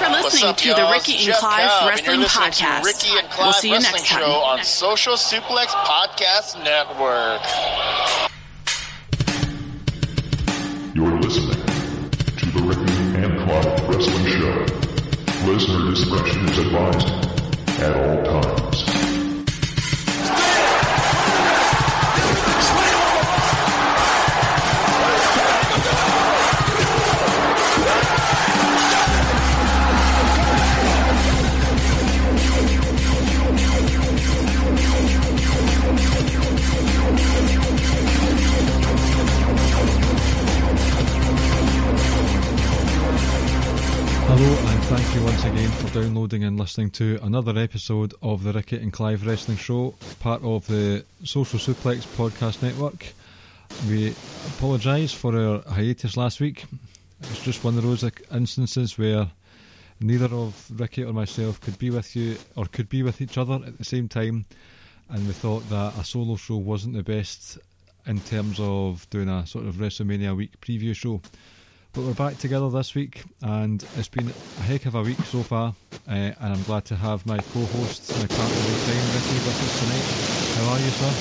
Thank you for listening up, to the y'all? Ricky and Jeff Clive Cobb, Wrestling you're Podcast. Ricky and Clive we'll see you Wrestling next Show time. on Social Suplex Podcast Network. You're listening to the Ricky and Clive Wrestling Show. Listener discretion is advised at all times. Hello, and thank you once again for downloading and listening to another episode of the Ricky and Clive Wrestling Show, part of the Social Suplex Podcast Network. We apologise for our hiatus last week. It's just one of those instances where neither of Ricky or myself could be with you or could be with each other at the same time, and we thought that a solo show wasn't the best in terms of doing a sort of WrestleMania week preview show. But we're back together this week, and it's been a heck of a week so far. Uh, and I'm glad to have my co-host, my partner in crime, Ricky, with us tonight. How are you, sir?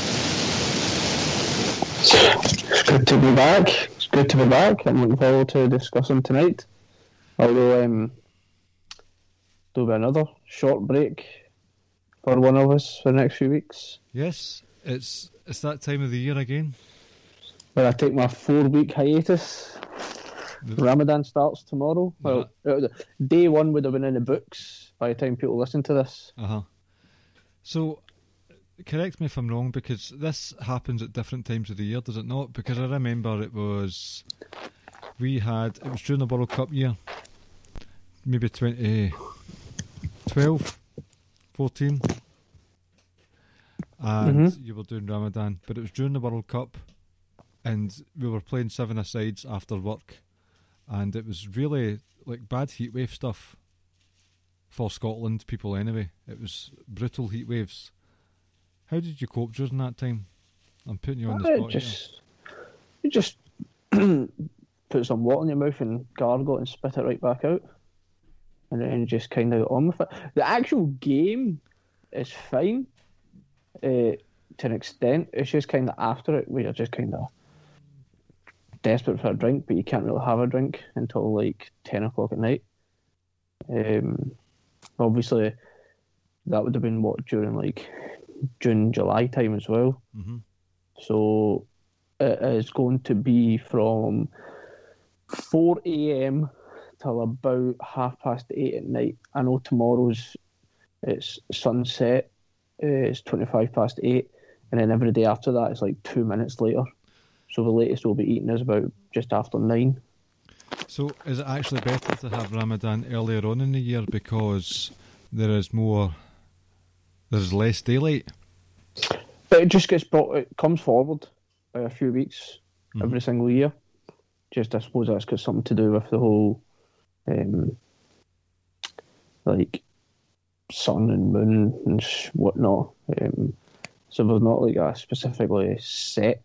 It's good to be back. It's good to be back. I'm looking forward to discussing tonight. Although um, there'll be another short break for one of us for the next few weeks. Yes, it's it's that time of the year again. Where I take my four week hiatus. Ramadan starts tomorrow. Well, uh, day one would have been in the books by the time people listen to this. Uh huh. So, correct me if I'm wrong, because this happens at different times of the year, does it not? Because I remember it was we had it was during the World Cup year, maybe 2012, 14, and you were doing Ramadan, but it was during the World Cup, and we were playing seven asides after work, and it was really like bad heat wave stuff for Scotland people anyway. It was brutal heat waves. How did you cope during that time? I'm putting you on the Uh, spot. just, you just put some water in your mouth and gargle and spit it right back out. And then just kind of on with it. The actual game is fine uh, to an extent. It's just kind of after it where you're just kind of desperate for a drink, but you can't really have a drink until like 10 o'clock at night. Um, obviously, that would have been what during like June, July time as well. Mhm. So it is going to be from 4 a.m. till about half past eight at night. I know tomorrow's it's sunset, uh, it's 25 past eight, and then every day after that it's like two minutes later. So the latest we'll be eating is about just after nine. So, is it actually better to have Ramadan earlier on in the year because there is more, there's less daylight? But it just gets brought, it comes forward by a few weeks every single year. Just, I suppose that's got something to do with the whole um, like sun and moon and whatnot. Um, so there's not like a specifically set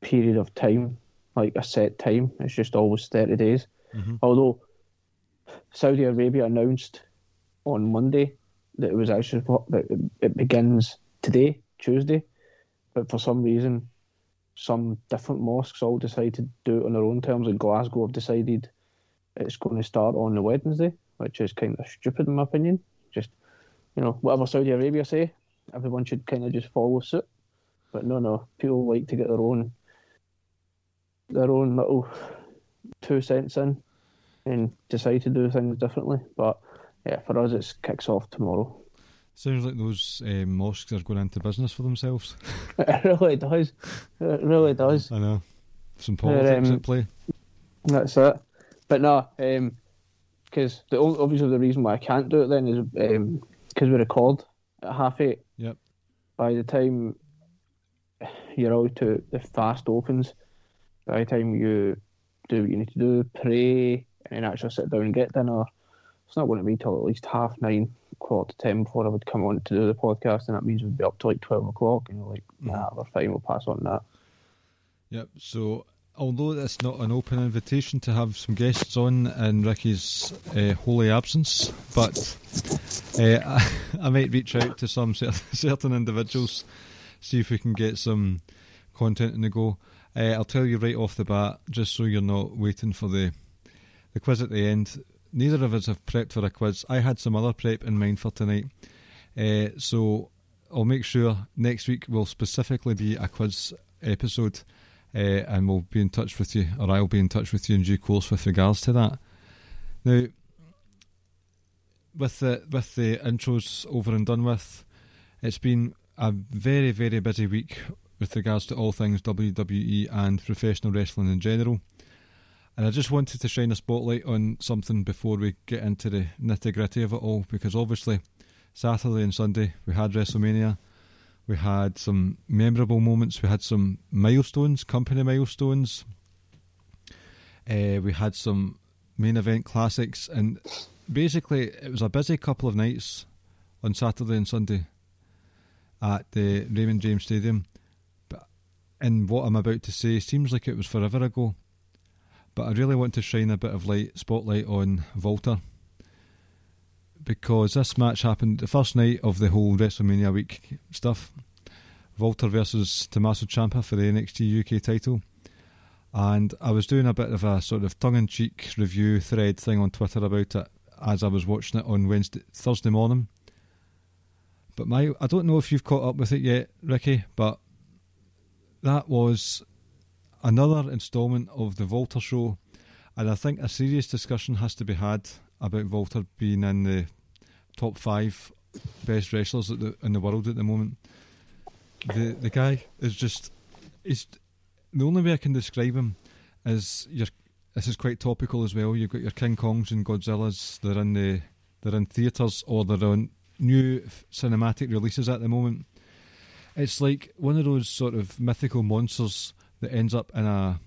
period of time, like a set time. It's just always 30 days. Mm-hmm. Although Saudi Arabia announced on Monday that it was actually that it begins today, Tuesday, but for some reason, some different mosques all decided to do it on their own terms. And Glasgow have decided it's going to start on the Wednesday, which is kind of stupid in my opinion. Just you know, whatever Saudi Arabia say, everyone should kind of just follow suit. But no, no, people like to get their own their own little two cents in and decide to do things differently. But yeah, for us, it kicks off tomorrow. Sounds like those uh, mosques are going into business for themselves. It really does. It really does. I know. Some politics um, at play. That's it. But no, because the only, obviously the reason why I can't do it then is because we record at half eight. Yep. By the time you're out to the fast opens, by the time you do what you need to do, pray, and then actually sit down and get dinner, it's not going to be till at least half nine, quarter to ten before I would come on to do the podcast, and that means we'd be up to like twelve o'clock, and you're like, nah, we're fine, we'll pass on that. Yep. So, although that's not an open invitation to have some guests on in Ricky's uh, holy absence, but uh, I, I might reach out to some certain individuals, see if we can get some content in the go. Uh, I'll tell you right off the bat, just so you're not waiting for the the quiz at the end. Neither of us have prepped for a quiz. I had some other prep in mind for tonight, uh, so I'll make sure next week will specifically be a quiz episode uh, and we'll be in touch with you, or I'll be in touch with you in due course with regards to that. Now, with the with the intros over and done with, it's been a very very busy week with regards to all things WWE and professional wrestling in general. And I just wanted to shine a spotlight on something before we get into the nitty gritty of it all, because obviously Saturday and Sunday we had WrestleMania. We had some memorable moments. We had some milestones, company milestones. Uh, we had some main event classics, and basically it was a busy couple of nights on Saturday and Sunday at the Raymond James Stadium. In what I'm about to say, seems like it was forever ago. But I really want to shine a bit of light spotlight on Walter because this match happened the first night of the whole WrestleMania week stuff. Walter versus Tommaso Ciampa for the NXT UK title. And I was doing a bit of a sort of tongue in cheek review thread thing on Twitter about it as I was watching it on Wednesday Thursday morning. But my I don't know if you've caught up with it yet, Ricky, but that was another instalment of the Walter show and I think a serious discussion has to be had about Walter being in the top five best wrestlers the, in the world at the moment. The the guy is just he's the only way I can describe him is your this is quite topical as well. You've got your King Kongs and Godzillas. They're in the they're in theatres or they're on new cinematic releases at the moment. It's like one of those sort of mythical monsters that ends up in a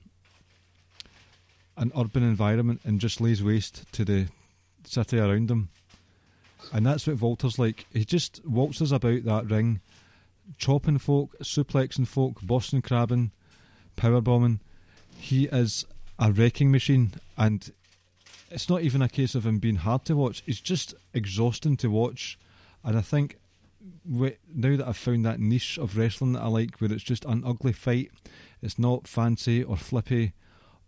an urban environment and just lays waste to the city around him. And that's what Walter's like. He just waltzes about that ring, chopping folk, suplexing folk, Boston crabbing, power bombing. He is a wrecking machine, and it's not even a case of him being hard to watch. It's just exhausting to watch. And I think now that I've found that niche of wrestling that I like, where it's just an ugly fight, it's not fancy or flippy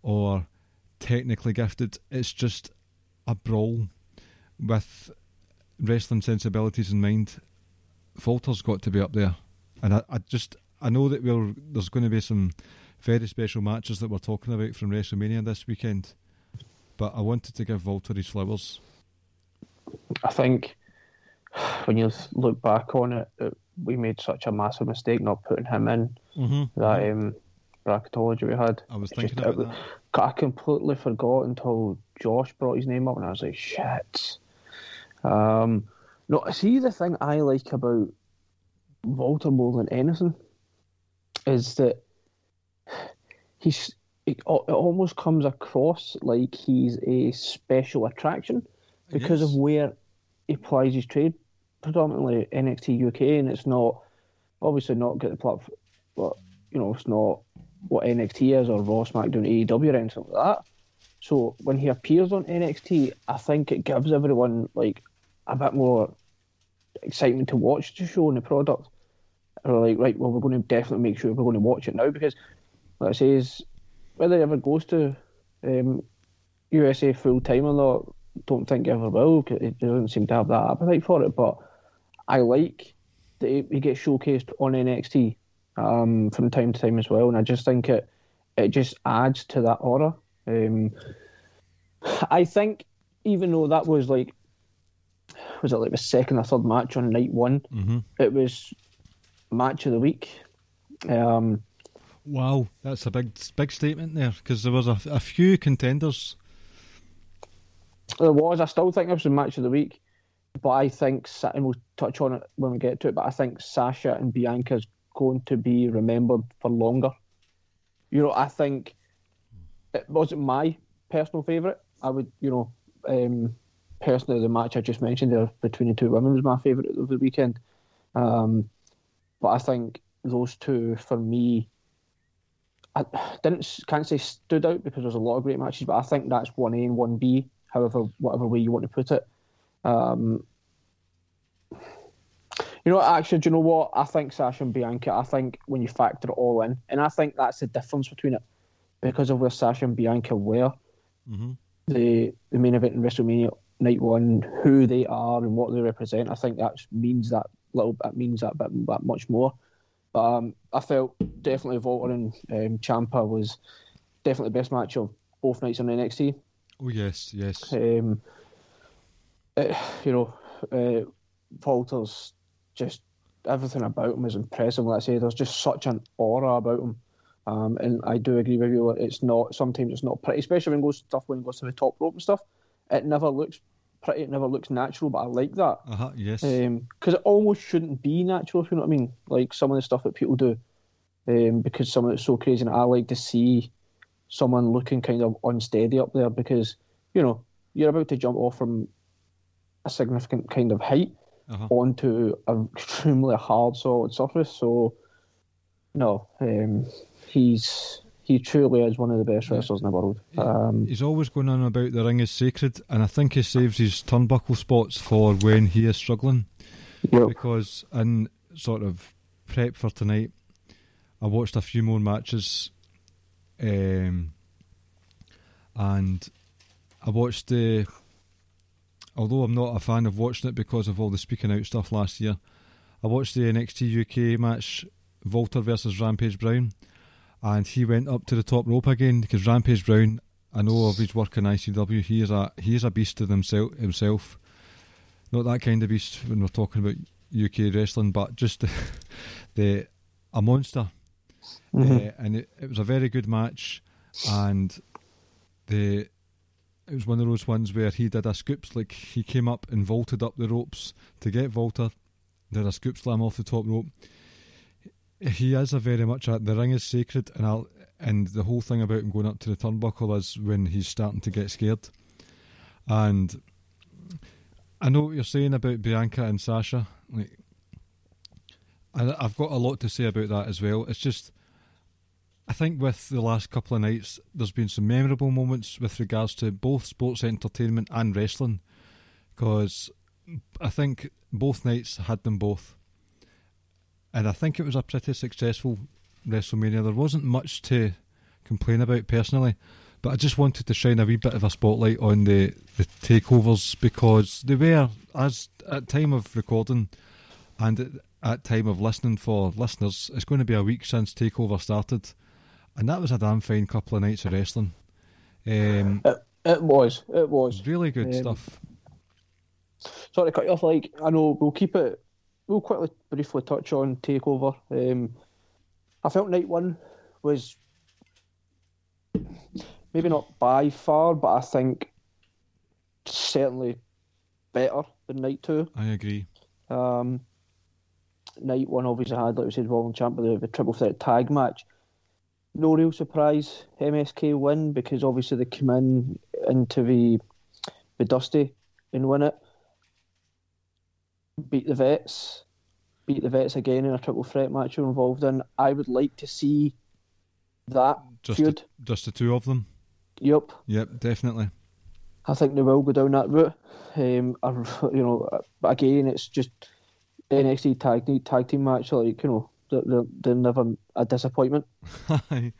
or technically gifted. It's just a brawl with wrestling sensibilities in mind. Walter's got to be up there, and I, I just I know that we're there's going to be some very special matches that we're talking about from WrestleMania this weekend, but I wanted to give Walter his flowers. I think when you look back on it, it we made such a massive mistake not putting him in Mm-hmm. that um, bracketology we had. I was thinking just- about it- that. I completely forgot until Josh brought his name up, and I was like, shit. Um, no, see, the thing I like about Walter more than anything is that he's it, it almost comes across like he's a special attraction because Yes. of where he plies his trade predominantly NXT UK, and it's not obviously not get the platform, but you know it's not what NXT is or Raw, SmackDown, AEW, or anything like that. So when he appears on NXT, I think it gives everyone like a bit more excitement to watch the show and the product. Or like, right, well, we're going to definitely make sure we're going to watch it now because, like I say, is whether he ever goes to um, USA full time or not, don't think he ever will. 'cause He doesn't seem to have that appetite for it. But I like that he, he gets showcased on NXT um, from time to time as well, and I just think it it just adds to that aura. Um, I think even though that was like was it like the second or third match on night one, hmm it was match of the week. Um, Wow, that's a big big statement there because there was a, a few contenders. There was. I still think it was the match of the week, but I think, and we'll touch on it when we get to it. But I think Sasha and Bianca's going to be remembered for longer. You know, I think it wasn't my personal favourite. I would, you know, um, personally, the match I just mentioned there between the two women was my favourite of the weekend. Um, but I think those two, for me, I didn't can't say stood out because there's a lot of great matches, but I think that's one A and one B, however whatever way you want to put it. Um, you know, actually, do you know what? I think Sasha and Bianca. I think when you factor it all in, and I think that's the difference between it, because of where Sasha and Bianca were, hmm the the main event in WrestleMania night one, who they are and what they represent. I think that means that little bit means that bit that much more. But um, I felt definitely Walter and um, Ciampa was definitely the best match of both nights on the NXT. Oh yes, yes. Um, eh, you know, uh, just everything about him is impressive. Like I say, there's just such an aura about him. Um, and I do agree with you. It's not sometimes it's not pretty, especially when it goes stuff when it goes to the top rope and stuff. It never looks pretty. It never looks natural. But I like that Uh huh. Yes. because it almost shouldn't be natural. If you know what I mean, like some of the stuff that people do, um, because some of it's so crazy. And I like to see someone looking kind of unsteady up there because you know you're about to jump off from a significant kind of height Uh-huh. onto an extremely hard, solid surface. So no, um, he's he truly is one of the best wrestlers in the world. Um, He's always going on about the ring is sacred, and I think he saves his turnbuckle spots for when he is struggling. yeah, Because in sort of prep for tonight, I watched a few more matches, um, and I watched the. Although I'm not a fan of watching it because of all the speaking out stuff last year, I watched the NXT UK match, Walter versus Rampage Brown, and he went up to the top rope again because Rampage Brown, I know of his work in ICW, he is a he is a beast in himself himself. Not that kind of beast when we're talking about UK wrestling, but just the, the a monster. Uh, and it, it was a very good match, and the it was one of those ones where he did a scoops like he came up and vaulted up the ropes to get Walter, did a scoop slam off the top rope. He is a very much a, the ring is sacred, and I'll and the whole thing about him going up to the turnbuckle is when he's starting to get scared, and I know what you're saying about Bianca and Sasha. Like, I, I've got a lot to say about that as well. It's just, I think with the last couple of nights, there's been some memorable moments with regards to both sports entertainment and wrestling, because I think both nights had them both, and I think it was a pretty successful WrestleMania. There wasn't much to complain about personally. But I just wanted to shine a wee bit of a spotlight on the, the takeovers because they were, as at time of recording and at, at time of listening for listeners, it's going to be a week since takeover started, and that was a damn fine couple of nights of wrestling. Um, it, it was, it was. really good Um, stuff. Sorry to cut you off. Like I know we'll keep it. We'll quickly, briefly touch on Takeover. Um, I felt night one was maybe not by far, but I think certainly better than night two. I agree. Um, night one obviously had, like we said, Roland Champ the, the triple threat tag match. No real surprise, MSK win because obviously they come in into the the Dusty and win it. beat the vets, beat the vets again in a triple threat match you're involved in. I would like to see that Just feud. the, just the two of them. Yep. Yep, definitely. I think they will go down that route. Um, I, you know, again, it's just NXT tag tag team match. Like you know, they're, they're, never a disappointment.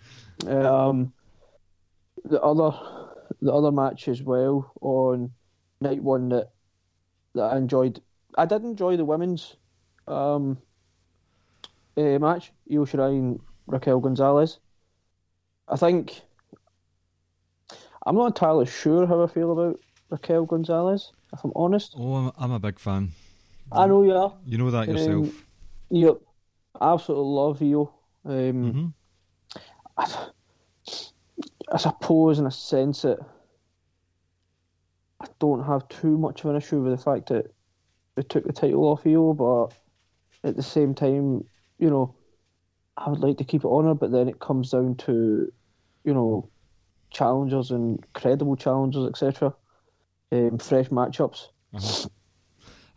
Um, the other the other match as well on night one that that I enjoyed. I did enjoy the women's um, uh, match. Io Shirai and Raquel Gonzalez. I think I'm not entirely sure how I feel about Raquel Gonzalez. If I'm honest, oh, I'm, I'm a big fan. I know you are. You know that Um, yourself. Yep, absolutely love Io. Um, hmm I, I suppose, in a sense, that I don't have too much of an issue with the fact that they took the title off Io, but at the same time, you know, I would like to keep it on her, but then it comes down to, you know, challengers and credible challengers, etc. Um, fresh matchups.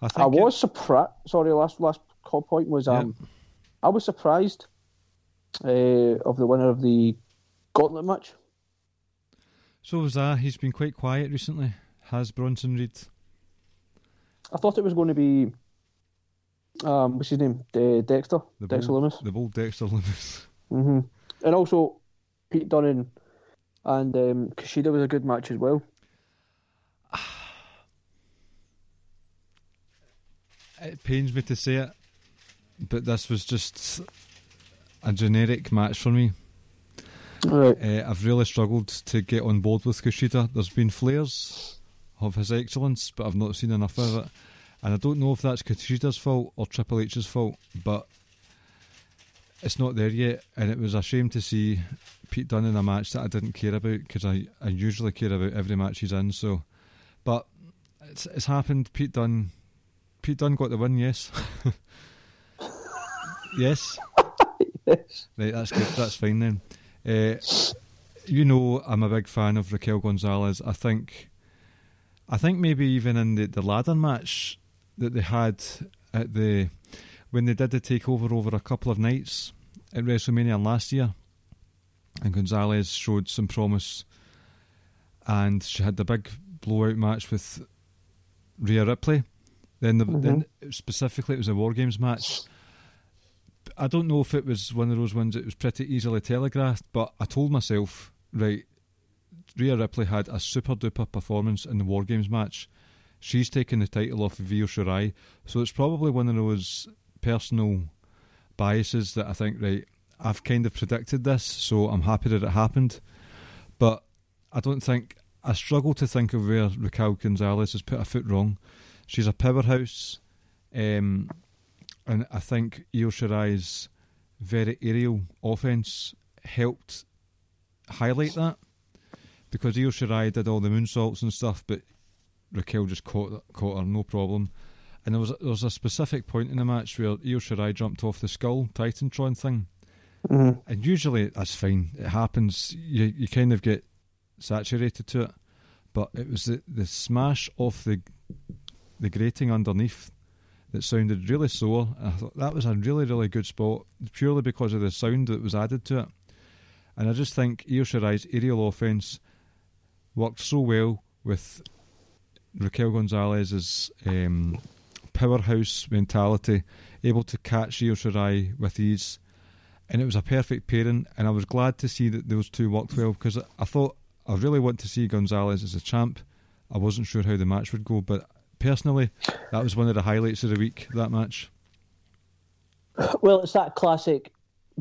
I think I it- was surprised. Sorry, last last call point was um, I was surprised uh, of the winner of the gauntlet match. so was I. He's been quite quiet recently. Has Bronson Reed? I thought it was going to be um, what's his name, De- Dexter, The Dexter bold, Lumis, The bold Dexter Lumis. hmm and also Pete Dunne and um, Kushida was a good match as well. It pains me to say it, but this was just a generic match for me. Right. Uh, I've really struggled to get on board with Kushida. There's been flares of his excellence, but I've not seen enough of it. And I don't know if that's Kushida's fault or Triple H's fault, but it's not there yet. And it was a shame to see Pete Dunne in a match that I didn't care about because I, I usually care about every match he's in. So, but it's it's happened. Pete Dunne, Pete Dunne got the win. Yes, yes. Yes. Right, that's good. That's fine then. Uh, you know, I'm a big fan of Raquel Gonzalez. I think, I think maybe even in the, the ladder match that they had at the when they did the takeover over a couple of nights at WrestleMania last year, and Gonzalez showed some promise, and she had the big blowout match with Rhea Ripley. Then, the, then specifically, it was a War Games match. I don't know if it was one of those ones that was pretty easily telegraphed, but I told myself, right, Rhea Ripley had a super duper performance in the War Games match. She's taken the title off of Io Shirai, so it's probably one of those personal biases that I think, right, I've kind of predicted this, so I'm happy that it happened. But I don't think, I struggle to think of where Raquel Gonzalez has put a foot wrong. She's a powerhouse. Um, and I think Io Shirai's very aerial offense helped highlight that because Io Shirai did all the moonsaults and stuff, but Raquel just caught caught her no problem. And there was there was a specific point in the match where Io Shirai jumped off the skull Titantron thing, Mhm. and usually that's fine. It happens. You you kind of get saturated to it, but it was the the smash off the the grating underneath that sounded really sore. I thought that was a really, really good spot, purely because of the sound that was added to it. And I just think Shirai's aerial offense worked so well with Raquel Gonzalez's um, powerhouse mentality, able to catch Io with ease. And it was a perfect pairing, and I was glad to see that those two worked well because I thought I really want to see Gonzalez as a champ. I wasn't sure how the match would go, but personally, that was one of the highlights of the week. That match. Well, it's that classic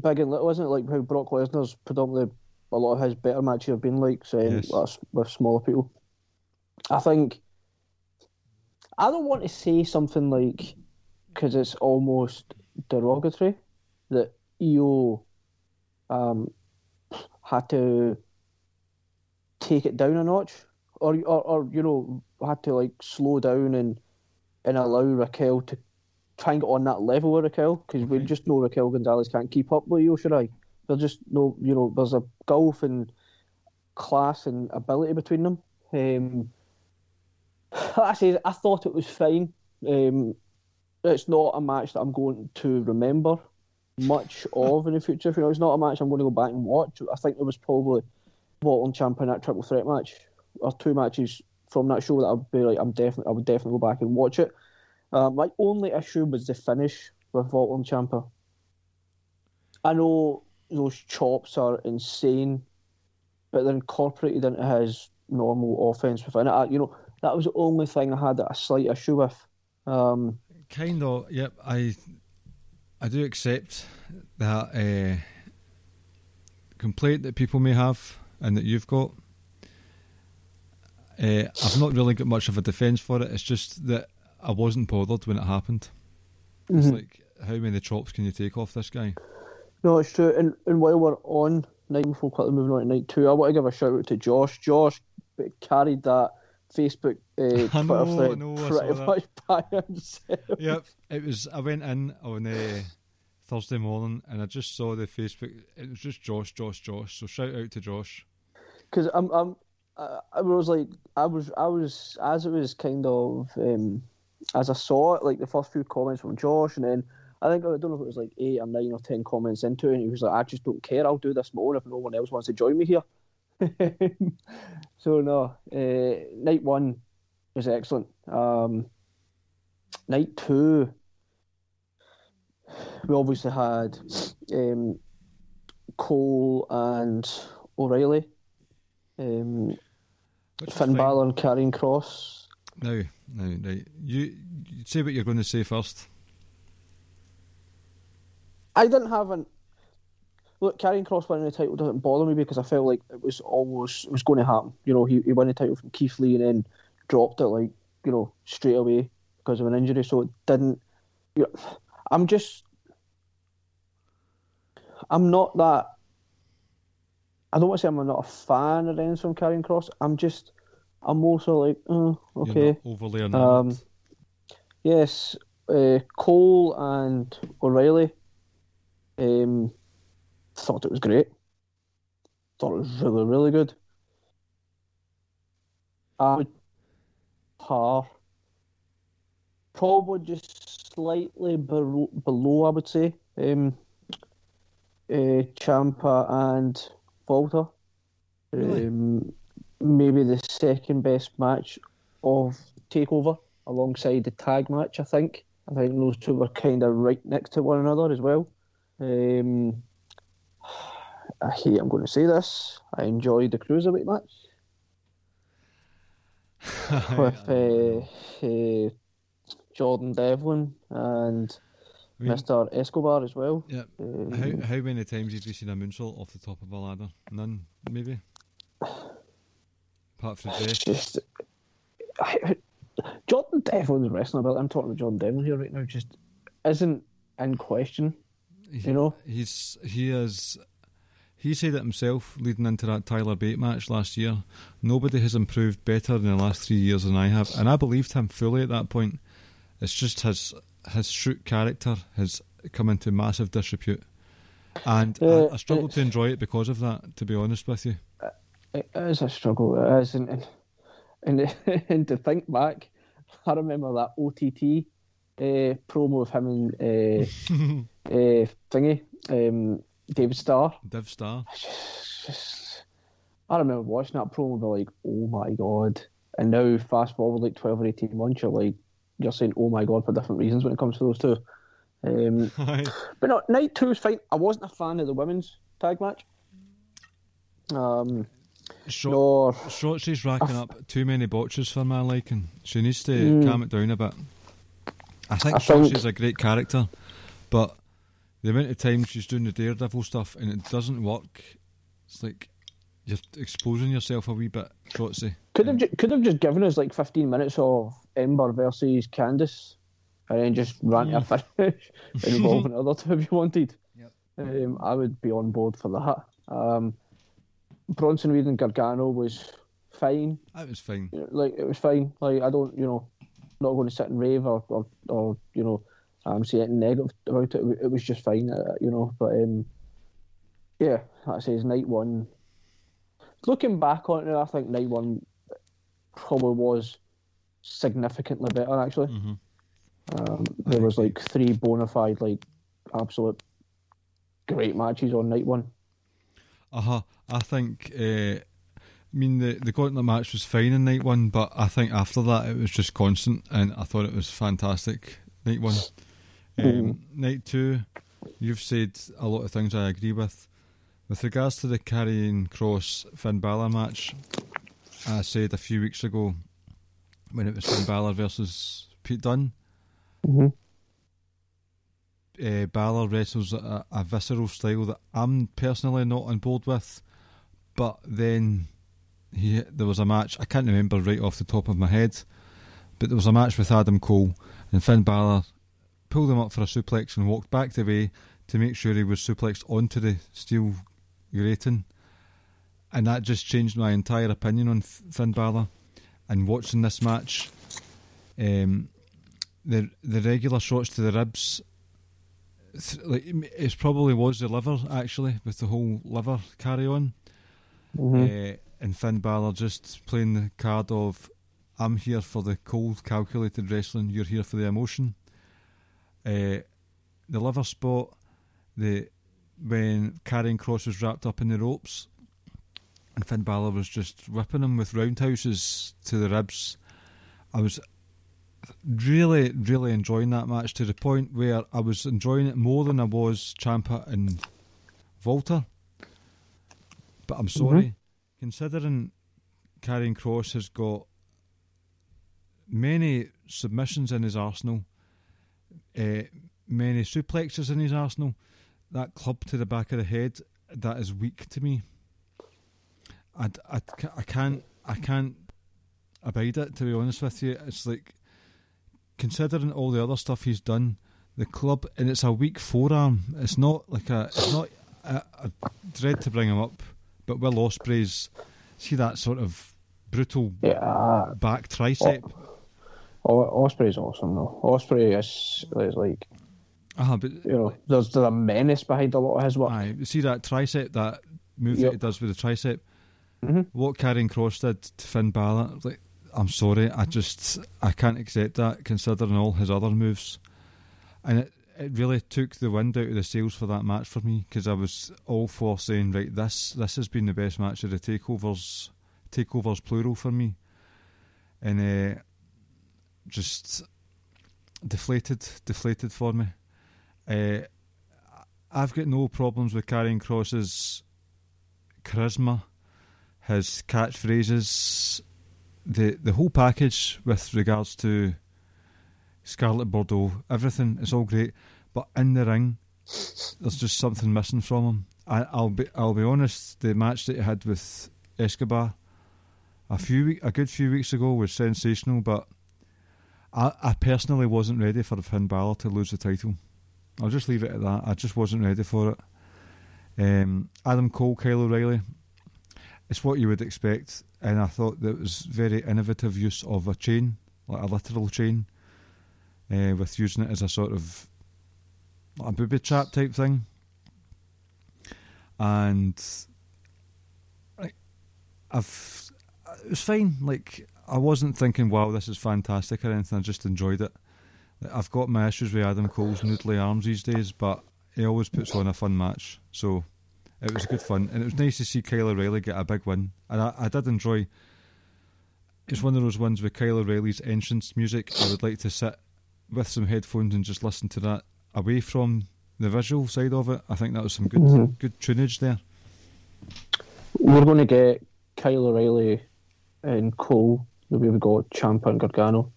big and little, isn't it? Like how Brock Lesnar's predominantly a lot of his better matches have been like, saying Yes. with smaller people. I think I don't want to say something like because it's almost derogatory that Io um, had to take it down a notch, or, or or you know had to like slow down and and allow Raquel to try and get on that level with Raquel because we just know Raquel Gonzalez can't keep up with Io Shirai. There's just no, you know, there's a gulf and class and ability between them. Um, like I say I thought it was fine. Um, it's not a match that I'm going to remember much of in the future. You know, it's not a match I'm going to go back and watch. I think there was probably and Ciampa in that triple threat match, or two matches from that show that I'd be like, I'm definitely, I would definitely go back and watch it. Uh, my only issue was the finish with Walter and Ciampa. I know those chops are insane, but they're incorporated into his normal offense within it. I, you know, that was the only thing I had a slight issue with. Um, kind of. Yep. I I do accept that uh, complaint that people may have and that you've got. Uh, I've not really got much of a defence for it. It's just that I wasn't bothered when it happened. Mm-hmm. It's like, how many chops can you take off this guy? No, it's true. And, and while we're on night before quickly moving on to night two, I want to give a shout out to Josh. Josh carried that Facebook uh, I Twitter know, thread I know, pretty much by himself. Yep. It was. I went in on uh, Thursday morning and I just saw the Facebook. It was just Josh, Josh, Josh. So shout out to Josh. Because I'm, I'm, I, I was like, I was, I was, as it was kind of, um, as I saw it, like the first few comments from Josh, and then I think I don't know if it was like eight or nine or ten comments into it, and he was like, I just don't care. I'll do this own if no one else wants to join me here. so no, uh, night one was excellent. Um, night two, we obviously had um, Cole and O'Reilly, um, Is Finn. Balor and Karrion Cross. Now, now, right. You, you say what you're going to say first. I didn't have an look. Karrion Cross winning the title doesn't bother me because I felt like it was almost it was going to happen. You know, he, he won the title from Keith Lee and then dropped it like you know straight away because of an injury. So it didn't. You know, I'm just. I'm not that. I don't want to say I'm not a fan of anything from Karrion Cross. I'm just. I'm also like, oh, okay. overly enamored. Um, yes, uh, Cole and O'Reilly. Um, thought it was great. Thought it was really, really good. I would par. Probably just slightly below, below I would say. Um, uh, Ciampa and Walter. Really? Um, maybe the second best match of Takeover alongside the tag match. I think. I think those two were kind of right next to one another as well. Um, I hate I'm going to say this. I enjoyed the cruiserweight match with uh, uh, Jordan Devlin and I mean, Mr. Escobar as well. Yeah. Um, How how many times have you seen a moonsault off the top of a ladder? None, maybe. Apart from Jeff. just I, Jordan Devlin's wrestling. I'm talking to Jordan Devlin here right now. Just isn't in question. You know, He's he is. He said it himself leading into that Tyler Bate match last year. Nobody has improved better in the last three years than I have, and I believed him fully at that point. It's just his his shoot character has come into massive disrepute, and Uh, I, I struggle to enjoy it because of that. To be honest with you, it is a struggle. It is, and and, and, to think back, I remember that OTT uh, promo of him and uh, uh, thingy, um, David Starr. Div Star. Just, just, I remember watching that promo, and be like, "Oh my god!" And now, fast forward like twelve or eighteen months, you're like, you're saying, "Oh my god" for different reasons when it comes to those two. Um, but no, night two is fine. I wasn't a fan of the women's tag match. Um, nor Shotzi's racking up too many botches for my liking. She needs to Mm. calm it down a bit. I think I think- Shotzi's a great character, but the amount of times she's doing the Daredevil stuff and it doesn't work, it's like you're exposing yourself a wee bit, Shotzi. Could have ju- could have just given us like fifteen minutes of Ember versus Candice, and then just ran to a finish involving the other two if you wanted. Um, I would be on board for that. Um, Bronson Reed and Gargano was fine. That was fine. Like it was fine. Like I don't, you know, not going to sit and rave or or, or you know, um, say anything negative about it. It was just fine, uh, you know. But um, yeah, like I say, it's night one. Looking back on it, I think night one probably was significantly better actually. hmm Um, there was like three bona fide, like absolute great matches on night one. Uh huh. I think. Uh, I mean, the the gauntlet match was fine in night one, but I think after that it was just constant, and I thought it was fantastic. Night one, um, night two, you've said a lot of things I agree with. With regards to the Karrion Cross Finn Balor match, I said a few weeks ago when it was Finn Balor versus Pete Dunne. Mhm. Uh, Balor wrestles a, a visceral style that I'm personally not on board with, but then he there was a match I can't remember right off the top of my head, but there was a match with Adam Cole and Finn Balor pulled him up for a suplex and walked back the way to make sure he was suplexed onto the steel grating, and that just changed my entire opinion on Finn Balor. And watching this match, um, the the regular shots to the ribs, th- like it probably was the liver actually with the whole liver carry on. Mhm. Uh, and Finn Balor just playing the card of I'm here for the cold, calculated wrestling. You're here for the emotion. Uh, the liver spot, the when Karrion Cross was wrapped up in the ropes, and Finn Balor was just whipping him with roundhouses to the ribs. I was really, really enjoying that match to the point where I was enjoying it more than I was Ciampa and Walter. But I'm sorry, considering Karrion Cross has got many submissions in his arsenal, uh, many suplexes in his arsenal, that club to the back of the head that is weak to me. I, I, I can't I can't abide it to be honest with you. It's like considering all the other stuff he's done, the club and it's a weak forearm. It's not like a it's not a, a dread to bring him up, but Will Ospreay's see that sort of brutal Yeah, back tricep. O- Ospreay's awesome though. Ospreay is, is like Ah, but you know, there's, there's a menace behind a lot of his work. Aye, see that tricep, that move that he does with the tricep. Mhm. What Karrion Cross did to Finn Balor, like, I'm sorry, I just I can't accept that considering all his other moves, and it it really took the wind out of the sails for that match for me because I was all for saying right this this has been the best match of the takeovers takeovers plural for me, and uh, just deflated deflated for me. Uh, I've got no problems with Karrion Cross's charisma, his catchphrases, the the whole package with regards to Scarlett Bordeaux, everything is all great. But in the ring, there's just something missing from him. I, I'll be I'll be honest. The match that he had with Escobar a few a good few weeks ago was sensational, but I, I personally wasn't ready for Finn Balor to lose the title. I'll just leave it at that. I just wasn't ready for it. Um, Adam Cole, Kyle O'Reilly. It's what you would expect, and I thought that was very innovative use of a chain, like a literal chain, uh, with using it as a sort of a booby trap type thing. And I've it was fine. Like I wasn't thinking, "Wow, this is fantastic" or anything. I just enjoyed it. I've got my issues with Adam Cole's noodly arms these days, but he always puts on a fun match. So it was good fun, and it was nice to see Kyle O'Reilly get a big win. And I, I did enjoy. It's one of those ones with Kyle O'Reilly's entrance music. I would like to sit with some headphones and just listen to that away from the visual side of it. I think that was some good Mhm. good tunage there. We're going to get Kyle O'Reilly and Cole. Way we got Ciampa and Gargano.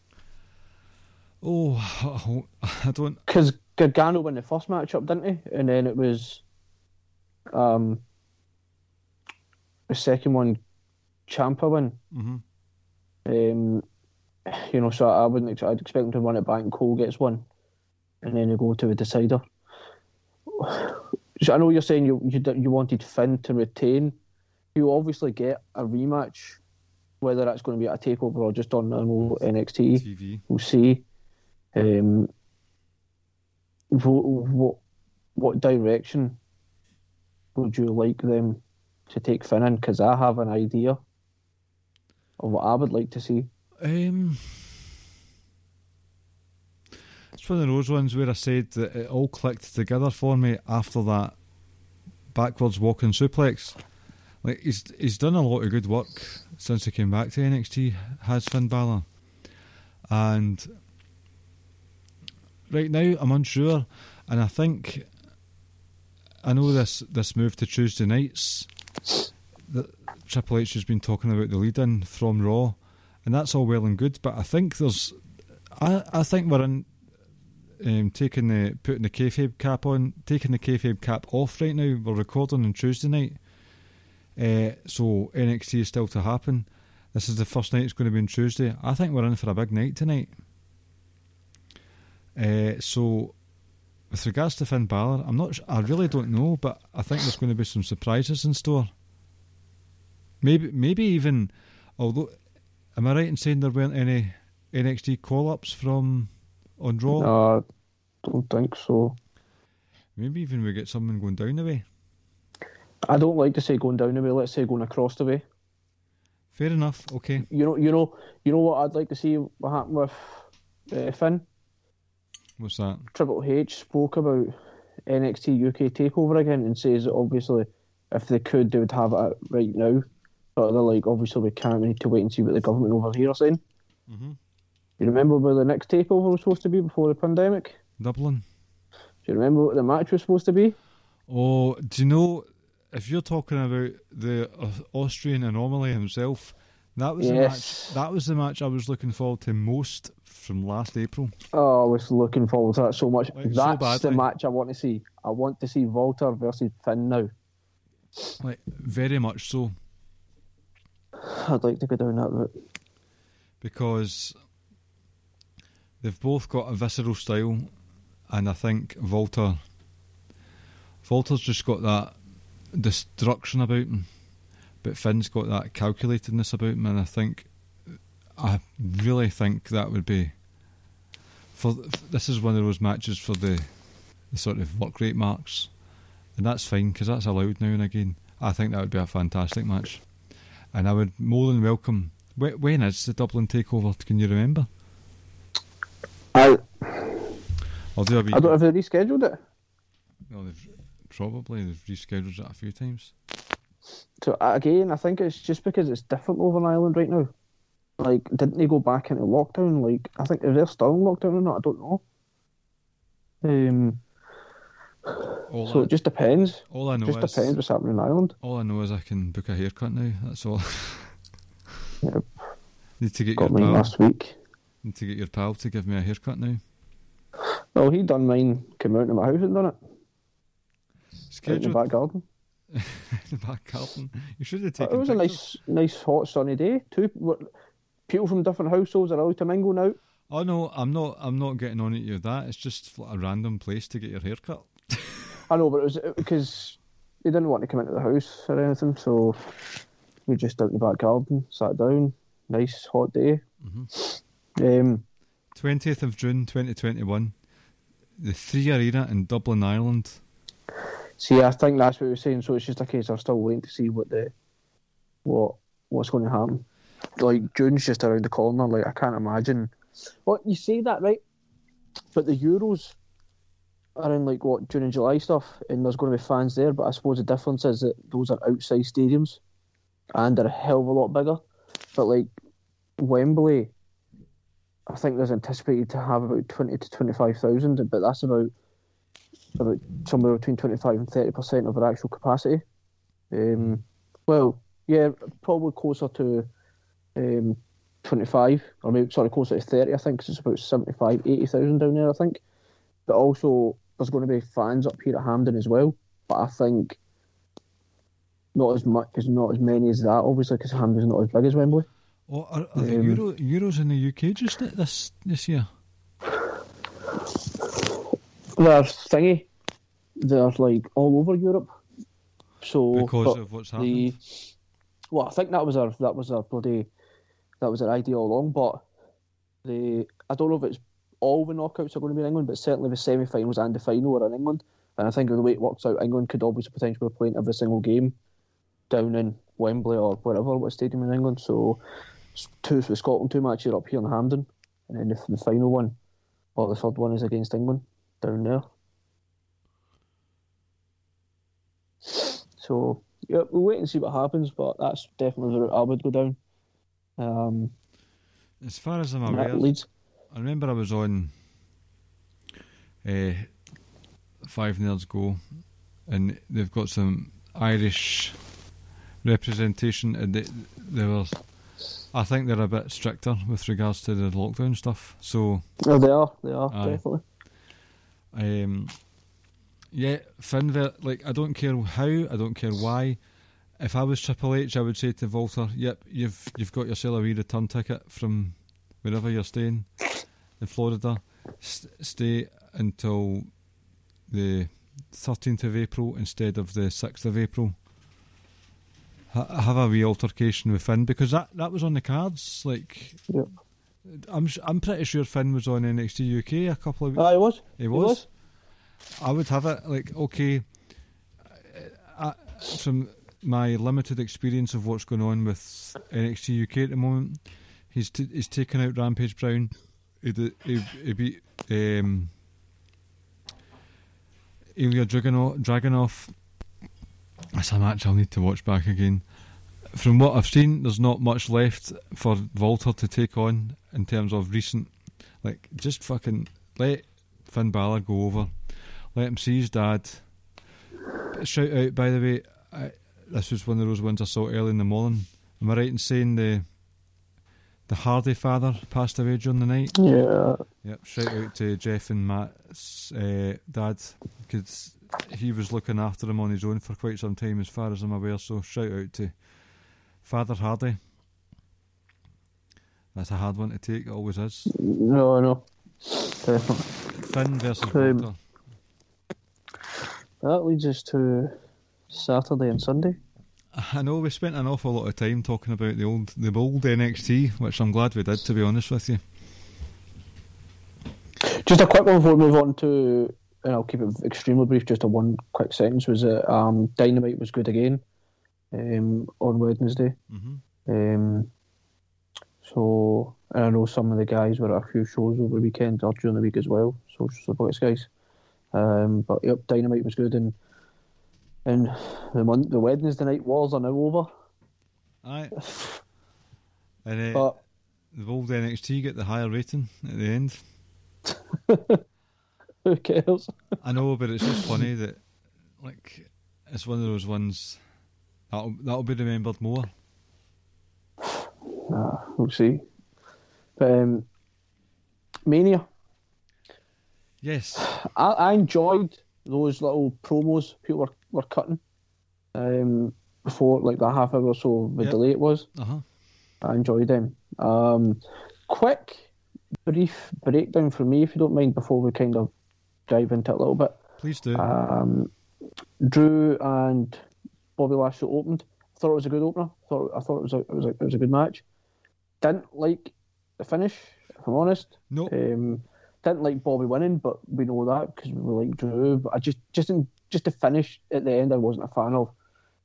Oh, I don't. Because Gargano won the first matchup, didn't he? And then it was um, the second one, Ciampa win. hmm Um, you know, so I wouldn't. I'd expect him to run it back, and Cole gets one, and then they go to a decider. So I know you're saying you you you wanted Finn to retain. You obviously get a rematch, whether that's going to be at a takeover or just on normal NXT. TV. We'll see. Um, what, what what direction would you like them to take Finn in? Because I have an idea of what I would like to see. Um, It's one of those ones where I said that it all clicked together for me after that backwards walking suplex. Like he's he's done a lot of good work since he came back to NXT. Has Finn Balor, and right now I'm unsure, and I think I know this this move to Tuesday nights that Triple H has been talking about the lead-in from Raw, and that's all well and good. But I think there's, I I think we're in um, taking the putting the kayfabe cap on, taking the kayfabe cap off right now. We're recording on Tuesday night, uh, so NXT is still to happen. This is the first night it's going to be on Tuesday. I think we're in for a big night tonight. Uh, so, with regards to Finn Balor, I'm not. I really don't know, but I think there's going to be some surprises in store. Maybe, maybe even. Although, am I right in saying there weren't any NXT call-ups from on Raw? No, I don't think so. Maybe even we get someone going down the way. I don't like to say going down the way. Let's say going across the way. Fair enough. Okay. You know, you know, you know what I'd like to see what happened with uh, Finn. What's that? Triple H spoke about NXT UK takeover again and says that obviously if they could they would have it right now. But they're like obviously we can't we need to wait and see what the government over here are saying. Mm-hmm. You remember where the next takeover was supposed to be before the pandemic? Dublin. Do you remember what the match was supposed to be? Oh, do you know if you're talking about the uh, Austrian anomaly himself? That was the match. Yes. That was the match I was looking forward to most from last April. Oh, I was looking forward to that so much. Like, so That's the badly. match I want to see. I want to see Walter versus Finn now. Like very much so I'd like to go down that route. because they've both got a visceral style, and I think Walter. Walter's just got that destruction about him, but Finn's got that calculatedness about him, and I think I really think that would be for this is one of those matches for the, the sort of work rate marks, and that's fine because that's allowed now and again. I think that would be a fantastic match, and I would more than welcome. wh- When is the Dublin takeover? Can you remember? I, I'll do a wee. I don't if they rescheduled it. No, they've probably they've rescheduled it a few times. So again, I think it's just because it's different over in Ireland right now. Like, didn't they go back into lockdown? Like, I think if they're still in lockdown or not, I don't know. Um, All so I, it just depends. all I know just is depends what's happening in Ireland. all I know is I can book a haircut now. That's all. Yep. Need to get Got your mine pal. last week. Need to get your pal to give me a haircut now. Well, he done mine. Came out to my house and done it. Out in the back garden. the back garden. You should have taken. it was a nice, nice hot sunny day. Two what- people from different households are allowed to mingle now. Oh no, I'm not. I'm not getting on at you with that. It's just a random place to get your haircut. I know, but it was because they didn't want to come into the house or anything, so we just out in the back garden, sat down, nice hot day. Um, Twentieth of June, twenty twenty one. The Three Arena in Dublin, Ireland. see, I think that's what we were saying. So it's just a case of still waiting to see what the what what's going to happen. Like June's just around the corner. Like I can't imagine. Well, you say that right, but the Euros are in like what June and July stuff, and there's going to be fans there. But I suppose the difference is that those are outside stadiums, and they're a hell of a lot bigger. But like Wembley, I think there's anticipated to have about twenty to twenty five thousand, but that's about about somewhere between twenty five and thirty percent of our actual capacity. Um, well, yeah, probably closer to um, 25, or maybe, sorry, closer to 30, I think, it's about 75, 80,000 down there, I think. But also, there's going to be fans up here at Hampden as well, but I think not as much, as not as many as that, obviously, because Hampden's not as big as Wembley. Oh, are, are the Um, Euro, Euros in the UK just this this year? They're thingy, they're like all over Europe. So Because of what's the happened. well, I think that was our that was our bloody that was our idea all along. But the I don't know if it's all the knockouts are going to be in England, but certainly the semi-finals and the final are in England. And I think with the way it works out, England could obviously potentially be playing every single game down in Wembley or wherever, what stadium in England. So two for Scotland, two matches up here in Hampden, and then the, the final one or the third one is against England down there. So yeah, we'll wait and see what happens, but that's definitely the route I would go down. Um, As far as I'm aware, Leeds. I remember I was on uh, Five Nerds Go, and they've got some Irish representation, and they, they were. I think they're a bit stricter with regards to the lockdown stuff. So, Oh, they are. They are Aye. definitely. um, yeah, Finn, Ver- like I don't care how, I don't care why. If I was Triple H, I would say to Walter, "Yep, you've you've got yourself a wee return ticket from wherever you're staying in Florida. S- stay until the 13th of April instead of the 6th of April. Ha- have a wee altercation with Finn because that, that was on the cards. Like, Yep. I'm s- I'm pretty sure Finn was on NXT UK a couple of Ah, he was. he was. I would have it like okay. I, from my limited experience of what's going on with NXT UK at the moment, he's t- he's taken out Rampage Brown. He beat um, Ilya. Dragunov. That's a match I'll need to watch back again. From what I've seen, there's not much left for Walter to take on in terms of recent. Like, just fucking let Finn Balor go over. Let him see his dad. Shout out, by the way, I, this was one of those ones I saw early in the morning. Am I right in saying the the Hardy father passed away during the night? Yeah. Yep. Shout out to Jeff and Matt's uh, dad because he was looking after him on his own for quite some time, as far as I'm aware. So shout out to Father Hardy. That's a hard one to take. It always is. No, no. Definitely. Finn versus Um, Walter. That leads us to Saturday and Sunday. I know we spent an awful lot of time talking about the old the old NXT, which I'm glad we did. To be honest with you, Just a quick one before we move on to, and I'll keep it extremely brief. Just a one quick sentence was that um, Dynamite was good again um, on Wednesday. mm-hmm. Um, so, and I know some of the guys were at a few shows over the weekend or during the week as well. Social Suplex guys. Um, but yep, Dynamite was good, and and the mon- the Wednesday night wars are now over. aye. And uh, But the old NXT get the higher rating at the end. who cares? I know, but it's just funny that like it's one of those ones that'll that'll be remembered more. Uh, we'll see. But um, Mania, Yes, I, I enjoyed those little promos people were, were cutting um, before, like the half hour or so the Yep. delay it was. uh huh. I enjoyed them. Um, quick, brief breakdown for me, if you don't mind, before we kind of dive into it a little bit. Please do. Um, Drew and Bobby Lashley opened. I thought it was a good opener. Thought I thought it was a it was a, it was a good match. Didn't like the finish, if I'm honest. no, Um, didn't like Bobby winning, but we know that because we like Drew. But I just just didn't, just the finish at the end, I wasn't a fan of.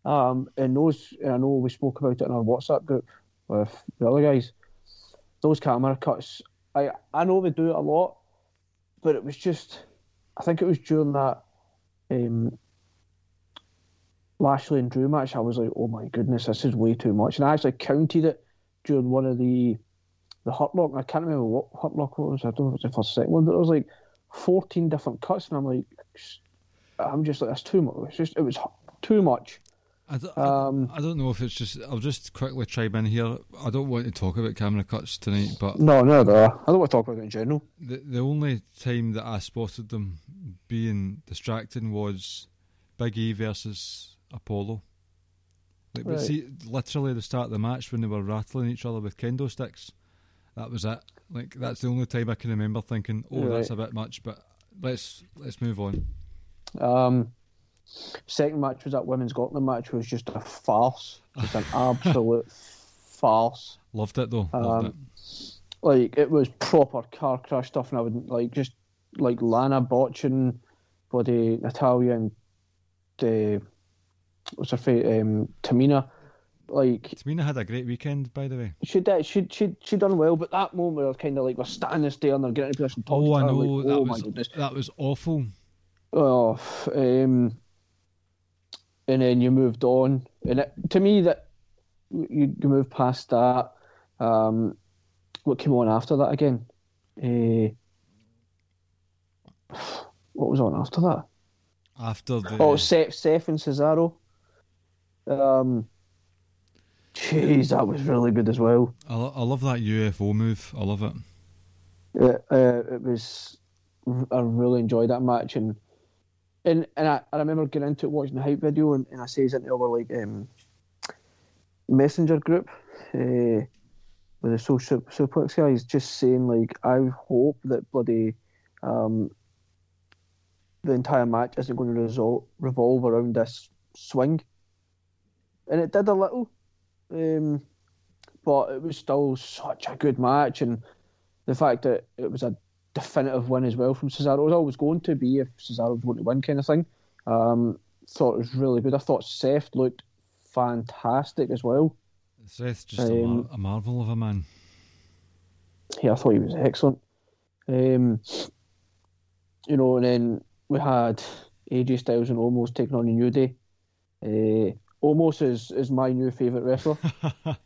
Um, and those, and I know we spoke about it in our WhatsApp group with the other guys. Those camera cuts, I I know they do it a lot, but it was just, I think it was during that um, Lashley and Drew match. I was like, oh my goodness, this is way too much. And I actually counted it during one of the the Hurt Lock. I can't remember what Hurt Lock was. I don't know if it was the first second one, but it was like 14 different cuts, and I'm like, I'm just like, that's too much. It's just, it was too much. I, don't, Um, I, don't know if it's just. I'll just quickly chime in here. I don't want to talk about camera cuts tonight, but No, no, no. I don't want to talk about it in general. the the only time that I spotted them being distracting was Big E versus Apollo. Like, but Right. see, literally the start of the match when they were rattling each other with kendo sticks. That was it. Like that's the only time I can remember thinking, "Oh, that's a bit much." But let's let's move on. Um, second match was that women's Gauntlet match was just a farce, just an absolute farce. Loved it though. Loved Um, it. Like it was proper car crash stuff, and I would like just like Lana botching, body Natalya and the what's her face, um, Tamina like Tamina had a great weekend, by the way. she did, she she she done well, but that moment where kind of like we're standing there and they're getting in position. Oh, I know. like, that oh was my goodness. that was awful. Oh, um, and then you moved on, and it, to me that you, you move past that. Um, what came on after that again? Uh, what was on after that? After the Oh, Seth, Seth and Cesaro. Um, jeez, that was really good as well. I, I love that UFO move. I love it. It, uh, it was. I really enjoyed that match, and and and I, I remember getting into it watching the hype video, and, and I says into our like um, messenger group uh, with the social suplex guys, just saying like I hope that bloody um, the entire match isn't going to result revolve around this swing, and it did a little, um, but it was still such a good match, and the fact that it was a definitive win as well from Cesaro. It was always going to be if Cesaro was going to win, kind of thing. Um, thought it was really good. I thought Seth looked fantastic as well. Seth's just a, mar- Um, a marvel of a man. Yeah, I thought he was excellent. Um, you know, and then we had AJ Styles and Omos taking on a New Day. Uh, Omos is, is my new favourite wrestler.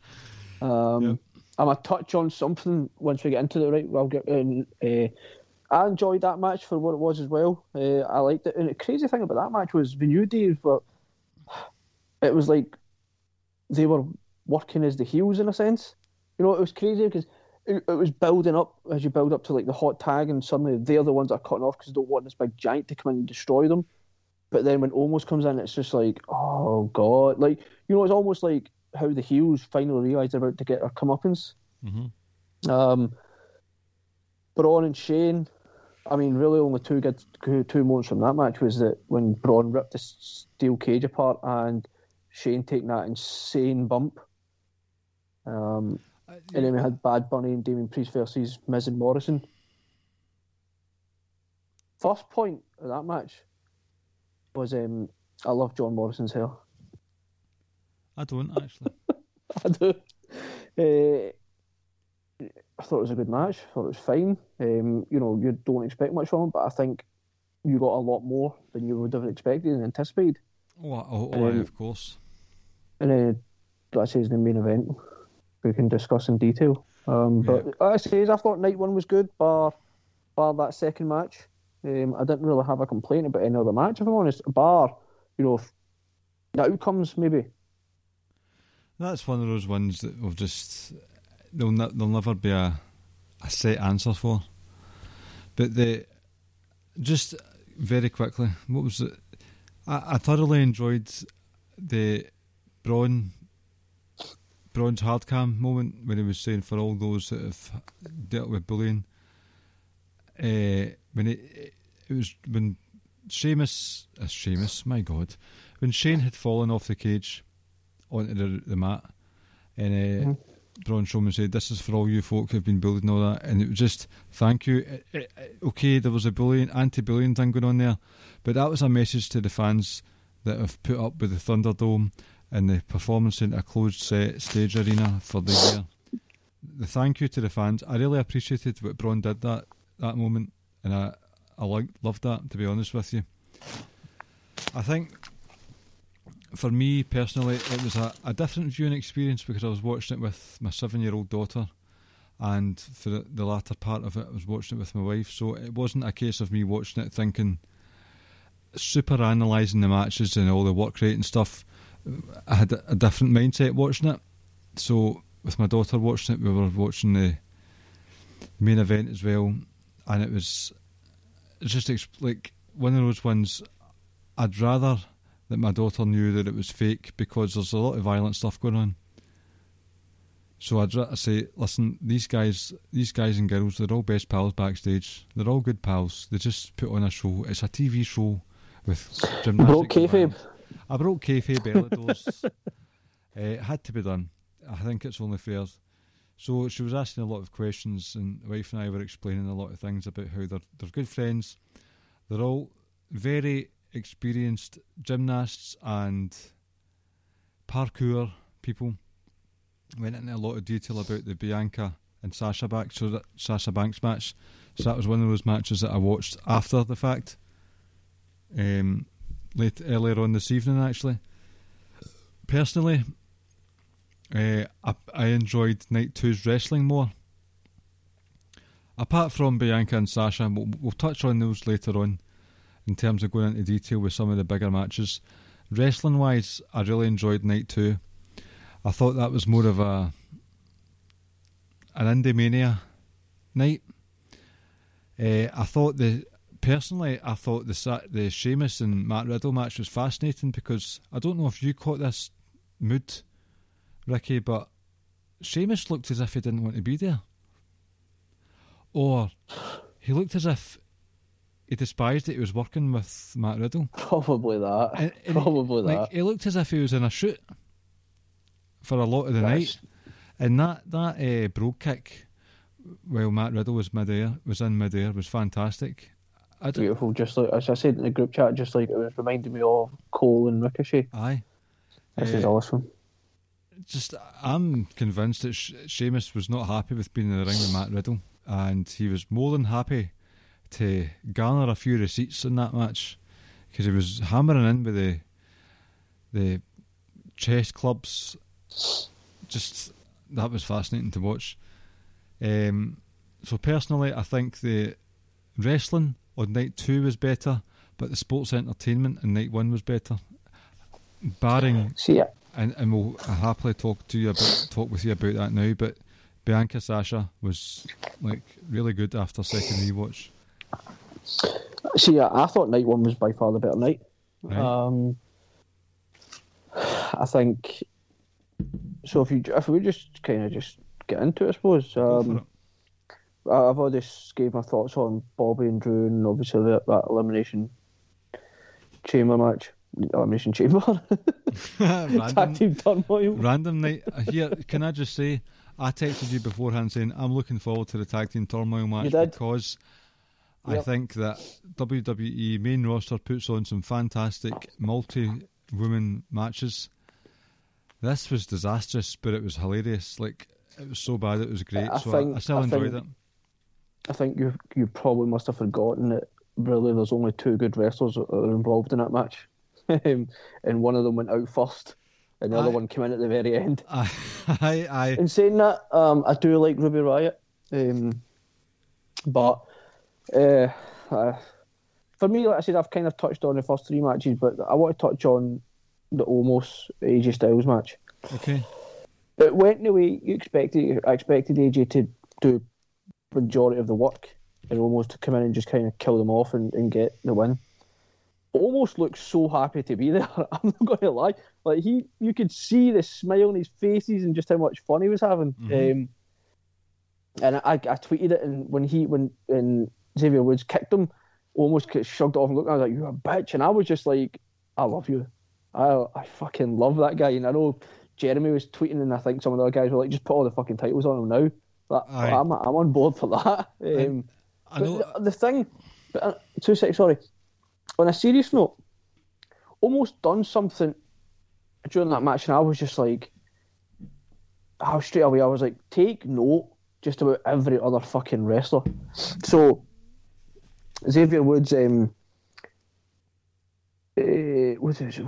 Um, Yep. I'm a touch on something once we get into it, right? I'll get in. Uh, I enjoyed that match for what it was as well. Uh, I liked it. And the crazy thing about that match was the New Day, but it was like they were working as the heels in a sense. You know, it was crazy because it, it was building up as you build up to like the hot tag, and suddenly they're the ones that are cutting off because they don't want this big giant to come in and destroy them. But then when Omos comes in, it's just like, oh god, like you know, it's almost like how the heels finally realise they're about to get their comeuppance. hmm Um, Braun and Shane, I mean, really only two good two moments from that match was that when Braun ripped the steel cage apart and Shane taking that insane bump. Um, and then we had Bad Bunny and Damien Priest versus Miz and Morrison. First point of that match was um, I love John Morrison's hair. I don't actually. I do. Uh, I thought it was a good match. I thought it was fine. Um, you know, you don't expect much from him, but I think you got a lot more than you would have expected and anticipated. Oh, oh, oh, Um, of course. And then that says the main event we can discuss in detail. Um, but Yeah. like I says I thought night one was good, bar bar that second match. Um, I didn't really have a complaint about any other match, if I'm honest. Bar, you know, the outcomes maybe. That's one of those ones that will just there'll, ne- there'll never be a a set answer for. But the just very quickly, what was it? I, I thoroughly enjoyed the Braun Braun's hard cam moment when he was saying for all those that have dealt with bullying. Uh, when it it was when Sheamus, uh, Sheamus, my God, when Shane had fallen off the cage onto the, the mat, and uh, Braun Strowman said, "This is for all you folk who've been bullied and all that," and it was just thank you. It- it- okay, there was a bullying, anti-bullying thing going on there, but that was a message to the fans that have put up with the Thunderdome and the performance in a closed set stage arena for the year. The thank you to the fans. I really appreciated what Braun did that that moment, and I I loved that. To be honest with you, I think for me personally, it was a, a different viewing experience because I was watching it with my seven year old daughter, and for the, the latter part of it, I was watching it with my wife. So it wasn't a case of me watching it thinking, super analysing the matches and all the work rate and stuff. I had a, a different mindset watching it. So with my daughter watching it, we were watching the main event as well, and it was just like one of those ones. I'd rather that my daughter knew that it was fake because there's a lot of violent stuff going on. So I'd rather say, listen, these guys, these guys and girls, they're all best pals backstage. They're all good pals. They just put on a show. It's a TV show with gymnastics. Broke kayfabe. I broke kayfabe early doors. uh, it had to be done. I think it's only fair. So she was asking a lot of questions, and the wife and I were explaining a lot of things about how they're they're good friends. They're all very experienced gymnasts and parkour people. Went into a lot of detail about the Bianca and Sasha Banks, so that Sasha Banks match. So that was one of those matches that I watched after the fact. Um, late earlier on this evening, actually. Personally, uh, I, I enjoyed night two's wrestling more. Apart from Bianca and Sasha, we'll, we'll touch on those later on in terms of going into detail with some of the bigger matches. Wrestling wise, I really enjoyed night two. I thought that was more of a an indie mania night. Uh, I thought the personally, I thought the the Sheamus and Matt Riddle match was fascinating because I don't know if you caught this mood, Ricky, but Sheamus looked as if he didn't want to be there, or he looked as if he despised that he was working with Matt Riddle. Probably that. And- and Probably like, that. He looked as if he was in a shoot for a lot of the That's- night, and that that uh, Brogue Kick while Matt Riddle was midair was in midair was fantastic. I Beautiful. Just like as I said in the group chat, just like it was reminding me of Cole and Ricochet. aye. This Eh, is awesome. just I'm convinced that Sh- Sheamus was not happy with being in the ring with Matt Riddle, and he was more than happy to garner a few receipts in that match because he was hammering in with the the chest clubs. Just that was fascinating to watch. Um, so personally, I think the wrestling on night two was better, but the sports entertainment on night one was better. Barring See, and and we'll happily talk to you about talk with you about that now. But Bianca Sasha was like really good after second rewatch. See, yeah, I thought night one was by far the better night. Right. Um, I think. So if you if we just kind of just get into it, I suppose. Um. I- I've already gave my thoughts on Bobby and Drew, and obviously that, that elimination chamber match, elimination chamber, tag random, team turmoil. random night. Here, can I just say, I texted you beforehand saying I'm looking forward to the tag team turmoil match did. I think that WWE main roster puts on some fantastic multi-woman matches. This was disastrous, but it was hilarious. Like it was so bad, it was great. I so think- I, I still I enjoyed think- it. I think you you probably must have forgotten that really there's only two good wrestlers that are involved in that match, and one of them went out first, and the other one came in at the very end. I, I, I, In saying that, um, I do like Ruby Riott, um, but uh, uh, for me, like I said, I've kind of touched on the first three matches, but I want to touch on the Omos AJ Styles match. okay. It went the way you expected. I expected AJ to do majority of the work and Omos to come in and just kind of kill them off and, and get the win. Omos looks so happy to be there. I'm not going to lie. Like he, you could see the smile on his faces and just how much fun he was having. Um, and I, I tweeted it, and when he, when when Xavier Woods kicked him, Omos shrugged it off and looked. I was like, "You're a bitch," and I was just like, "I love you. I I fucking love that guy." And I know Jeremy was tweeting, and I think some of the other guys were like, "Just put all the fucking titles on him now." But. I'm I'm on board for that. Um, I but know. the, the thing, but, uh, two seconds, sorry. On a serious note, Omos done something during that match, and I was just like, how straight away, I was like, take note just about every other fucking wrestler. So, Xavier Woods, um, uh, what is it?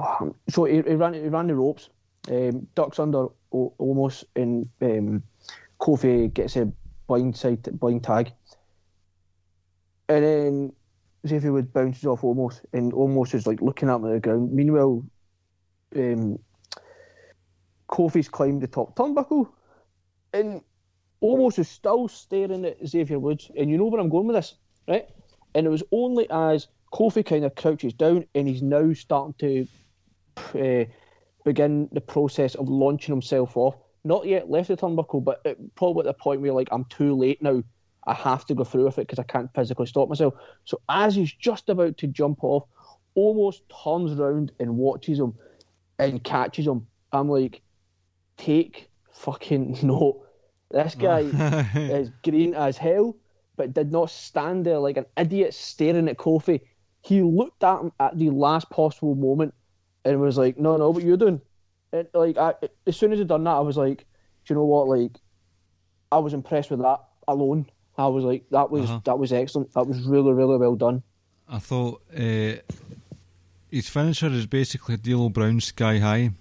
So he, he ran he ran the ropes, um, ducks under o- Omos, and um, Kofi gets a blind side blind tag, and then Xavier Woods bounces off Omos, and Omos is like looking at the ground. Meanwhile, um, Kofi's climbed the top turnbuckle, and Omos is still staring at Xavier Woods. And you know where I'm going with this, right? And it was only as Kofi kind of crouches down and he's now starting to uh, begin the process of launching himself off. Not yet left the turnbuckle, but it, probably at the point where like I'm too late now. I have to go through with it because I can't physically stop myself. So as he's just about to jump off, Omos turns around and watches him and catches him. I'm like, take fucking note. This guy is green as hell, but did not stand there like an idiot staring at Kofi. He looked at him at the last possible moment and was like, "No, no, what you're doing?" it, like I, as soon as he done that, I was like, do you know what? Like, I was impressed with that alone. I was like, that was Uh-huh. that was excellent. That was really really well done. I thought uh, his finisher is basically D'Lo Brown sky high,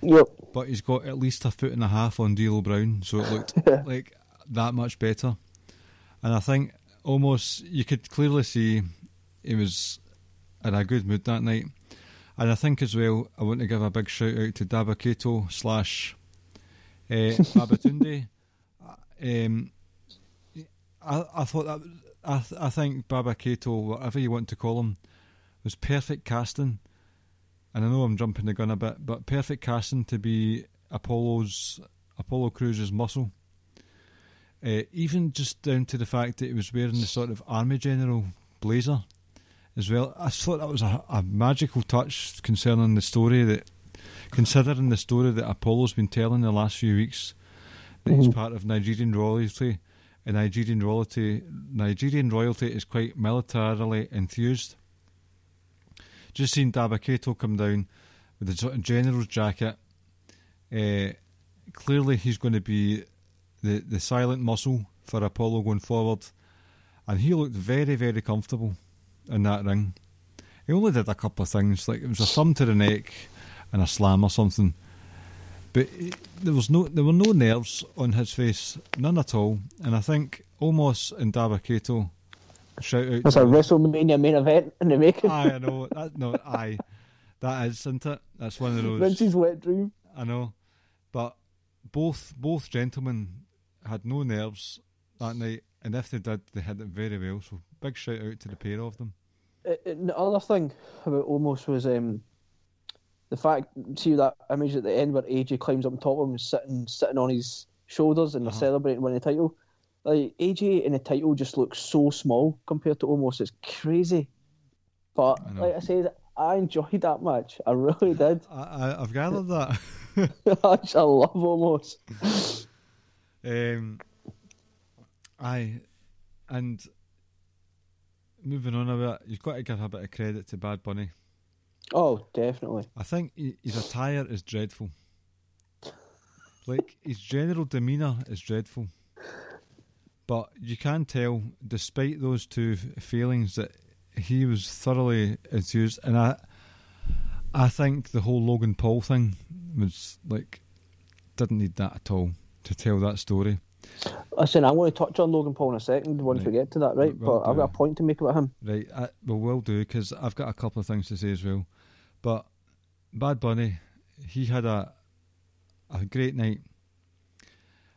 Yep. but he's got at least a foot and a half on D'Lo Brown, so it looked like that much better. And I think Omos you could clearly see he was in a good mood that night. And I think as well, I want to give a big shout out to Dabba-Kato slash uh, Babatunde. um, I, I thought that I, th- I think Baba Kato, whatever you want to call him, was perfect casting. And I know I'm jumping the gun a bit, but perfect casting to be Apollo's Apollo Crews's muscle. Uh, even just down to the fact that he was wearing the sort of army general blazer as well. I thought that was a, a magical touch concerning the story that, considering the story that Apollo's been telling the last few weeks, that he's part of Nigerian royalty, and Nigerian royalty, Nigerian royalty is quite militarily enthused. Just seen Dabba-Kato come down with the sort of general's jacket. Uh, clearly, he's going to be the the silent muscle for Apollo going forward, and he looked very very comfortable in that ring. He only did a couple of things, like it was a thumb to the neck and a slam or something. But he- there was no, there were no nerves on his face, none at all. And I think Omos in Dabba-Kato, shout out. That's a. WrestleMania main event in the making. Aye, I know. That, no, aye, that is, isn't it? That's one of those. Vince's wet dream. I know, but both both gentlemen had no nerves that night, and if they did, they had it very well. So big shout out to the pair of them. Uh, uh, the other thing about Omos was um, the fact see that image at the end where AJ climbs up on top of him, sitting sitting on his shoulders, and they're Uh-huh. celebrating winning the title. Like AJ in the title just looks so small compared to Omos. It's crazy, but I like I said, I enjoyed that match. I really did. I, I, I've gathered that. I love Omos. Um, aye, and moving on a bit, you've got to give a bit of credit to Bad Bunny. Oh, definitely. I think he, his attire is dreadful. Like his general demeanour is dreadful, but you can tell, despite those two failings, that he was thoroughly enthused. And I, I think the whole Logan Paul thing was like didn't need that at all to tell that story. Listen, I'm going to touch on Logan Paul in a second once we get to that, right? Well but I've got a point to make about him. Right, I, well, will do because I've got a couple of things to say as well. But Bad Bunny, he had a a great night,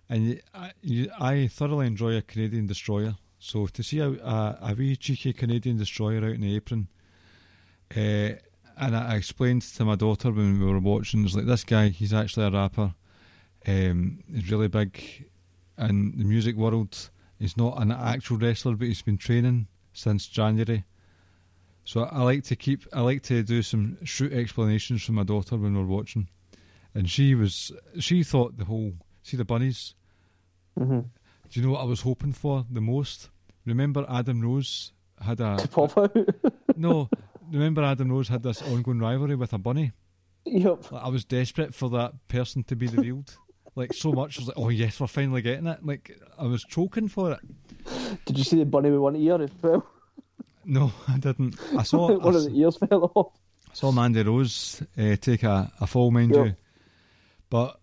and I, you, I thoroughly enjoy a Canadian destroyer. So to see a, a, a wee cheeky Canadian destroyer out in the apron, uh, and I, I explained to my daughter when we were watching, it's like this guy, he's actually a rapper. Um, he's really big in the music world. He's not an actual wrestler, but he's been training since January. So I like to keep, I like to do some shoot explanations for my daughter when we're watching, and she was, she thought the whole, see the bunnies. Mm-hmm. Do you know what I was hoping for the most? Remember Adam Rose had a To pop out. no. Remember Adam Rose had this ongoing rivalry with a bunny. yep. Like, I was desperate for that person to be revealed. Like so much. I was like, oh yes, we're finally getting it. Like I was choking for it. Did you see the bunny with one ear as well? No, I didn't. I saw I one of the ears fell off. saw Mandy Rose uh, take a, a fall, mind Yeah. you, but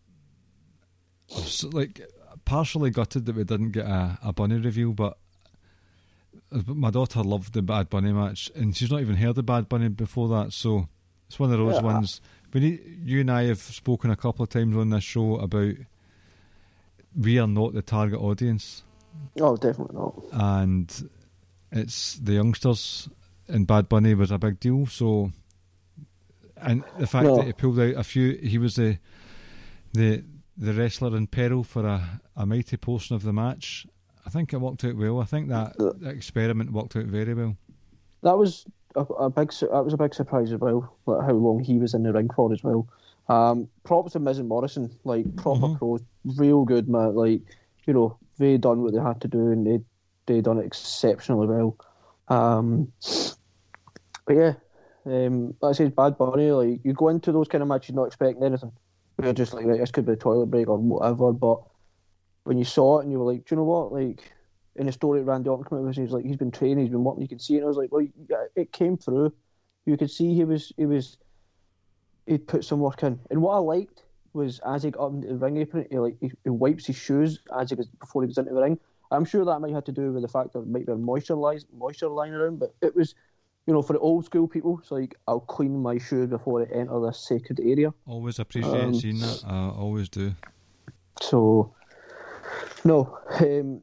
I was like partially gutted that we didn't get a, a bunny reveal. But uh, my daughter loved the Bad Bunny match, and she's not even heard of Bad Bunny before that. So it's one of those Yeah. ones. We need, you and I have spoken a couple of times on this show about we are not the target audience Oh, definitely not. and it's the youngsters and Bad Bunny was a big deal. So, and the fact No. that he pulled out a few, he was the the the wrestler in peril for a, a mighty portion of the match. I think it worked out well. I think that, that experiment worked out very well. That was a, a big. That was a big surprise as well. Like how long he was in the ring for as well. Um, props to Miz and Morrison, like proper Mhm. pros, real good man. Like you know, they done what they had to do, and they they done it exceptionally well. Um, but yeah, um, like I said, Bad Bunny. Like you go into those kind of matches not expecting anything, were just like, right, this could be a toilet break or whatever. But when you saw it and you were like, do you know what? Like in the story Randy Orton came out with, he was like, he's been training, he's been working. You can see. And I was like, well, it came through. You could see he was he was he'd put some work in. And what I liked was as he got up into the ring apron, he like he, he wipes his shoes as he goes before he goes into the ring. I'm sure that might have to do with the fact that it might be a moisture lies, moisture lying around, but it was, you know, for the old school people, it's like I'll clean my shoes before I enter this sacred area. Always appreciate Um, seeing that. I always do. So, no, um,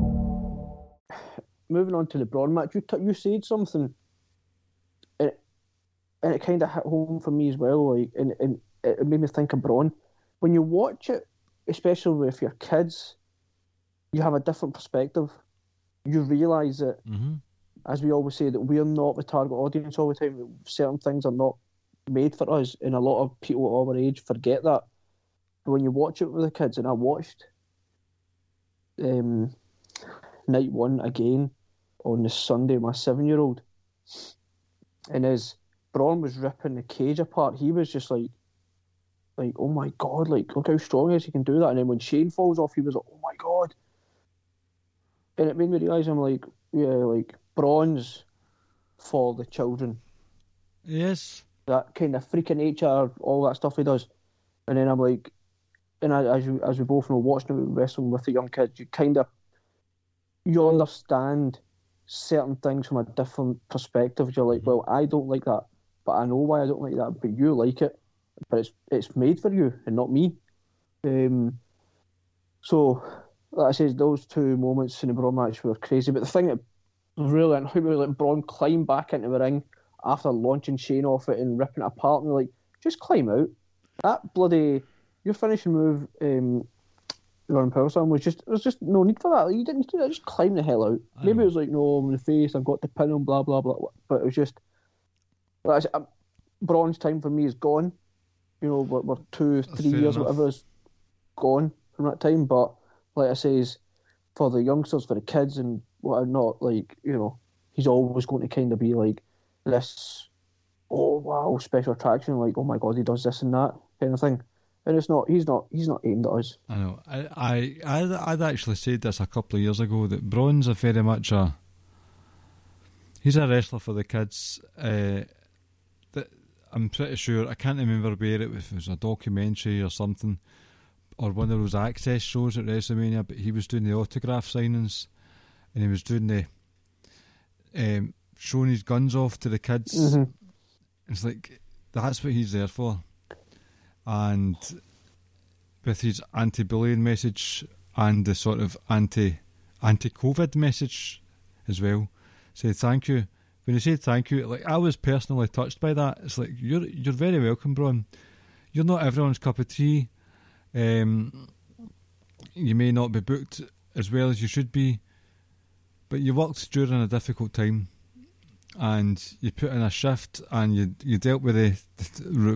Moving on to the Braun match, you t- you said something, and it, and it kind of hit home for me as well. Like, and, and it made me think of Braun. When you watch it, especially with your kids, you have a different perspective. You realise that, hmm as we always say, that we're not the target audience all the time. Certain things are not made for us, and a lot of people our age forget that. But when you watch it with the kids, and I watched um, night one again on the Sunday, my seven year old, and as Braun was ripping the cage apart, he was just like, like, oh my god, like look how strong he is, he can do that. And then when Shane falls off, he was like, oh my god. And it made me realise I'm like, yeah, like Braun's for the children. Yes. That kind of freaking HR, all that stuff he does. And then I'm like, and I, as you, as we both know, watching him wrestling with the young kids, you kind of you understand certain things from a different perspective. You're like, well, I don't like that, but I know why I don't like that. But you like it, but it's it's made for you and not me. Um, so, like I said, those two moments in the Braun match were crazy. But the thing that really and how we let Braun climb back into the ring after launching Shane off it and ripping it apart, and like, just climb out. That bloody your finishing move, um, Ron Power Slam was just there was just no need for that. You didn't need to do that. Just climb the hell out. I Maybe know. it was like, no, I'm in the face. I've got to pin him. Blah blah blah. But it was just. Like I said, um, Braun's time for me is gone. You know, we're, we're two, three years, enough. whatever is gone from that time. But like I say, is for the youngsters, for the kids, and what not like you know, he's always going to kind of be like this. Oh wow, special attraction! Like oh my god, he does this and that kind of thing. And it's not. He's not. He's not aimed at us. I know. I, I, I'd, I'd actually said this a couple of years ago that Braun's a very much a. He's a wrestler for the kids. Uh, that I'm pretty sure. I can't remember where it was. If it was a documentary or something, or one of those access shows at WrestleMania. But he was doing the autograph signings, and he was doing the. Um, showing his guns off to the kids. Mm-hmm. It's like that's what he's there for. And with his anti-bullying message and the sort of anti anti-COVID message as well, say thank you. When he said thank you, like I was personally touched by that. It's like you're you're very welcome, Braun. You're not everyone's cup of tea. Um, you may not be booked as well as you should be, but you worked during a difficult time and you put in a shift and you you dealt with a,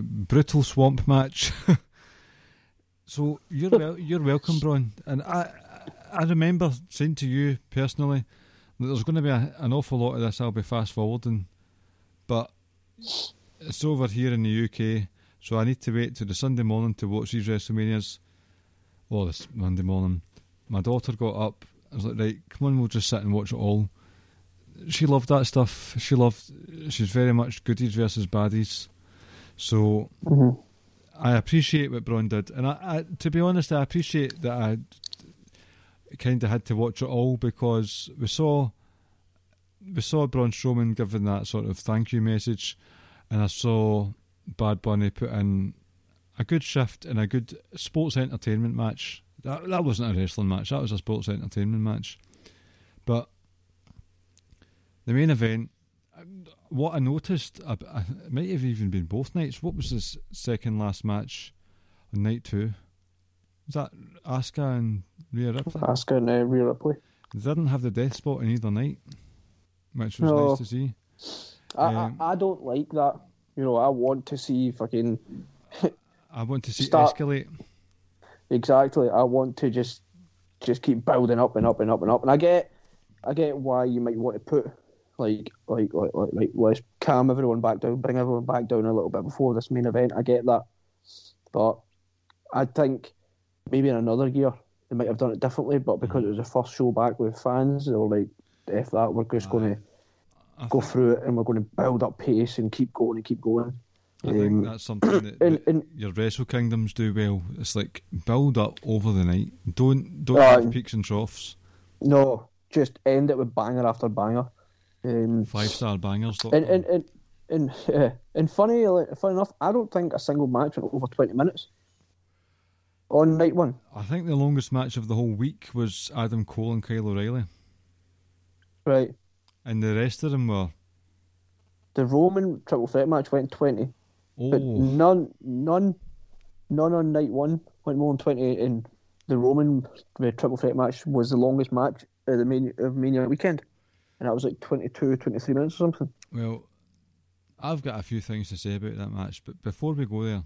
brutal swamp match. so you're wel- you're welcome, Braun. And I I remember saying to you personally that there's going to be a, an awful lot of this. I'll be fast forwarding, but it's over here in the UK, so I need to wait till the Sunday morning to watch these WrestleManias. Or this Monday morning, my daughter got up. I was like, right, come on, we'll just sit and watch it all she loved that stuff. She loved. She's very much goodies versus baddies. So Mhm. I appreciate what Braun did, and I, I, to be honest, I appreciate that I kind of had to watch it all because we saw we saw Braun Strowman giving that sort of thank you message, and I saw Bad Bunny put in a good shift and a good sports entertainment match. That that wasn't a wrestling match. That was a sports entertainment match, but the main event. What I noticed, I, I, it might have even been both nights. What was this second last match on night two? Was that Asuka and Rhea Ripley? Asuka and uh, Rhea Ripley. They didn't have the death spot in either night, which was No. nice to see. I, Um, I, I don't like that. You know, I want to see fucking I want to see Start- escalate. exactly. I want to just just keep building up and up and up and up. And I get I get why you might want to put like like like like, like let's calm everyone back down, bring everyone back down a little bit before this main event. I get that, but I think maybe in another year they might have done it differently. But because it was the first show back with fans, they were like, "If that, we're just going to." Go think, through it, and we're going to build up pace and keep going and keep going. I think Um, that's something that, and- that and- your Wrestle Kingdoms do well. It's like build up over the night. Don't don't Right. have peaks and troughs. No, just end it with banger after banger. Um, Five star bangers. and and and and, uh, and funny, like, funny enough, I don't think a single match went over twenty minutes on night one. I think the longest match of the whole week was Adam Cole and Kyle O'Reilly, Right, and the rest of them were the Roman triple threat match went twenty, but oh none, none, none on night one went more than twenty. And the Roman uh, triple threat match was the longest match of the main of Mania weekend, and that was like 22, 23 minutes or something. well. I've got a few things to say about that match, but before we go there,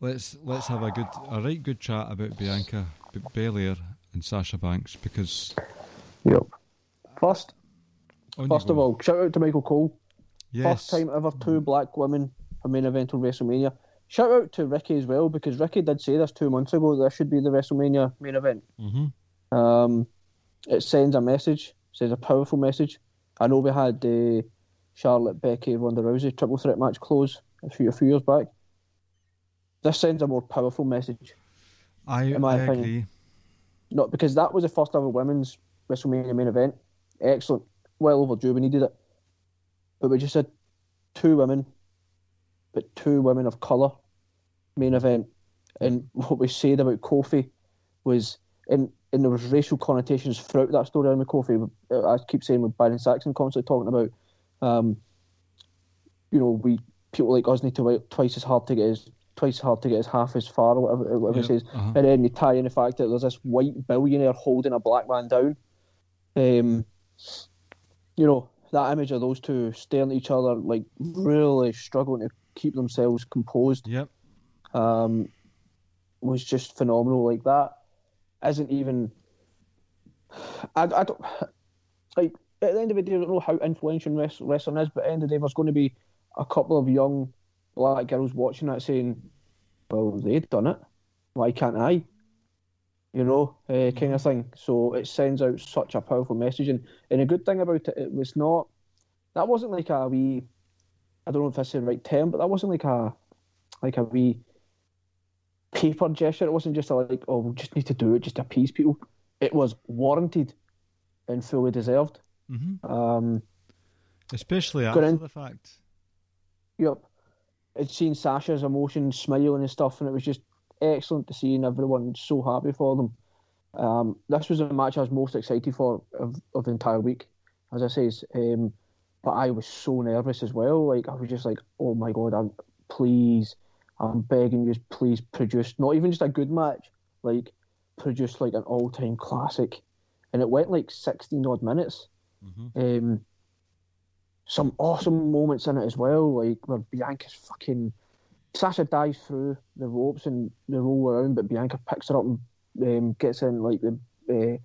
let's let's have a good a right good chat about Bianca Belair and Sasha Banks because Yep. First, first of all, shout out to Michael Cole. yes, First time ever two black women for main event on WrestleMania. Shout out to Ricky as well because Ricky did say this two months ago. that This should be the WrestleMania main event. Mhm. Um, it sends a message, sends a powerful message. I know we had the Charlotte, Becky, Ronda Rousey triple threat match close a few a few years back. This sends a more powerful message. I, in my I opinion. agree. Not because that was the first ever women's WrestleMania main event. Excellent, well overdue. We needed it, but we just had two women, but two women of color main event. And what we said about Kofi was, and and there was racial connotations throughout that storyline with Kofi. I keep saying with Byron Saxton constantly talking about, um, you know, we people like us need to work twice as hard to get his twice as hard to get his half as far, or whatever, whatever Yeah, it says. uh-huh. And then you tie in the fact that there's this white billionaire holding a black man down. Um, you know, that image of those two staring at each other, like really struggling to keep themselves composed, Yep. um, was just phenomenal. Like that isn't even. I, I don't like at the end of the day. I don't know how influential wrestling is, but at the end of the day, there's going to be a couple of young black girls watching that saying, "Well, they've done it. Why can't I?" You know, uh, kind of thing. So it sends out such a powerful message, and, and a good thing about it, it was not. That wasn't like a wee. I don't know if that's the right term, but that wasn't like a, like a wee paper gesture. It wasn't just a, like, oh, we just need to do it just to appease people. It was warranted and fully deserved. hmm Um, Especially after in. the fact. Yep. I'd seen Sasha's emotions, smiling and stuff, and it was just excellent to see, and everyone so happy for them. Um, this was the match I was most excited for of, of the entire week, as I says. Um, but I was so nervous as well. Like I was just like, oh my god, I'm please, I'm begging you, please produce not even just a good match, like produce like an all-time classic. And it went like sixteen odd minutes. Um, some awesome moments in it as well, like where Bianca's fucking Sasha dives through the ropes and they roll around, but Bianca picks her up and um, gets in like the uh,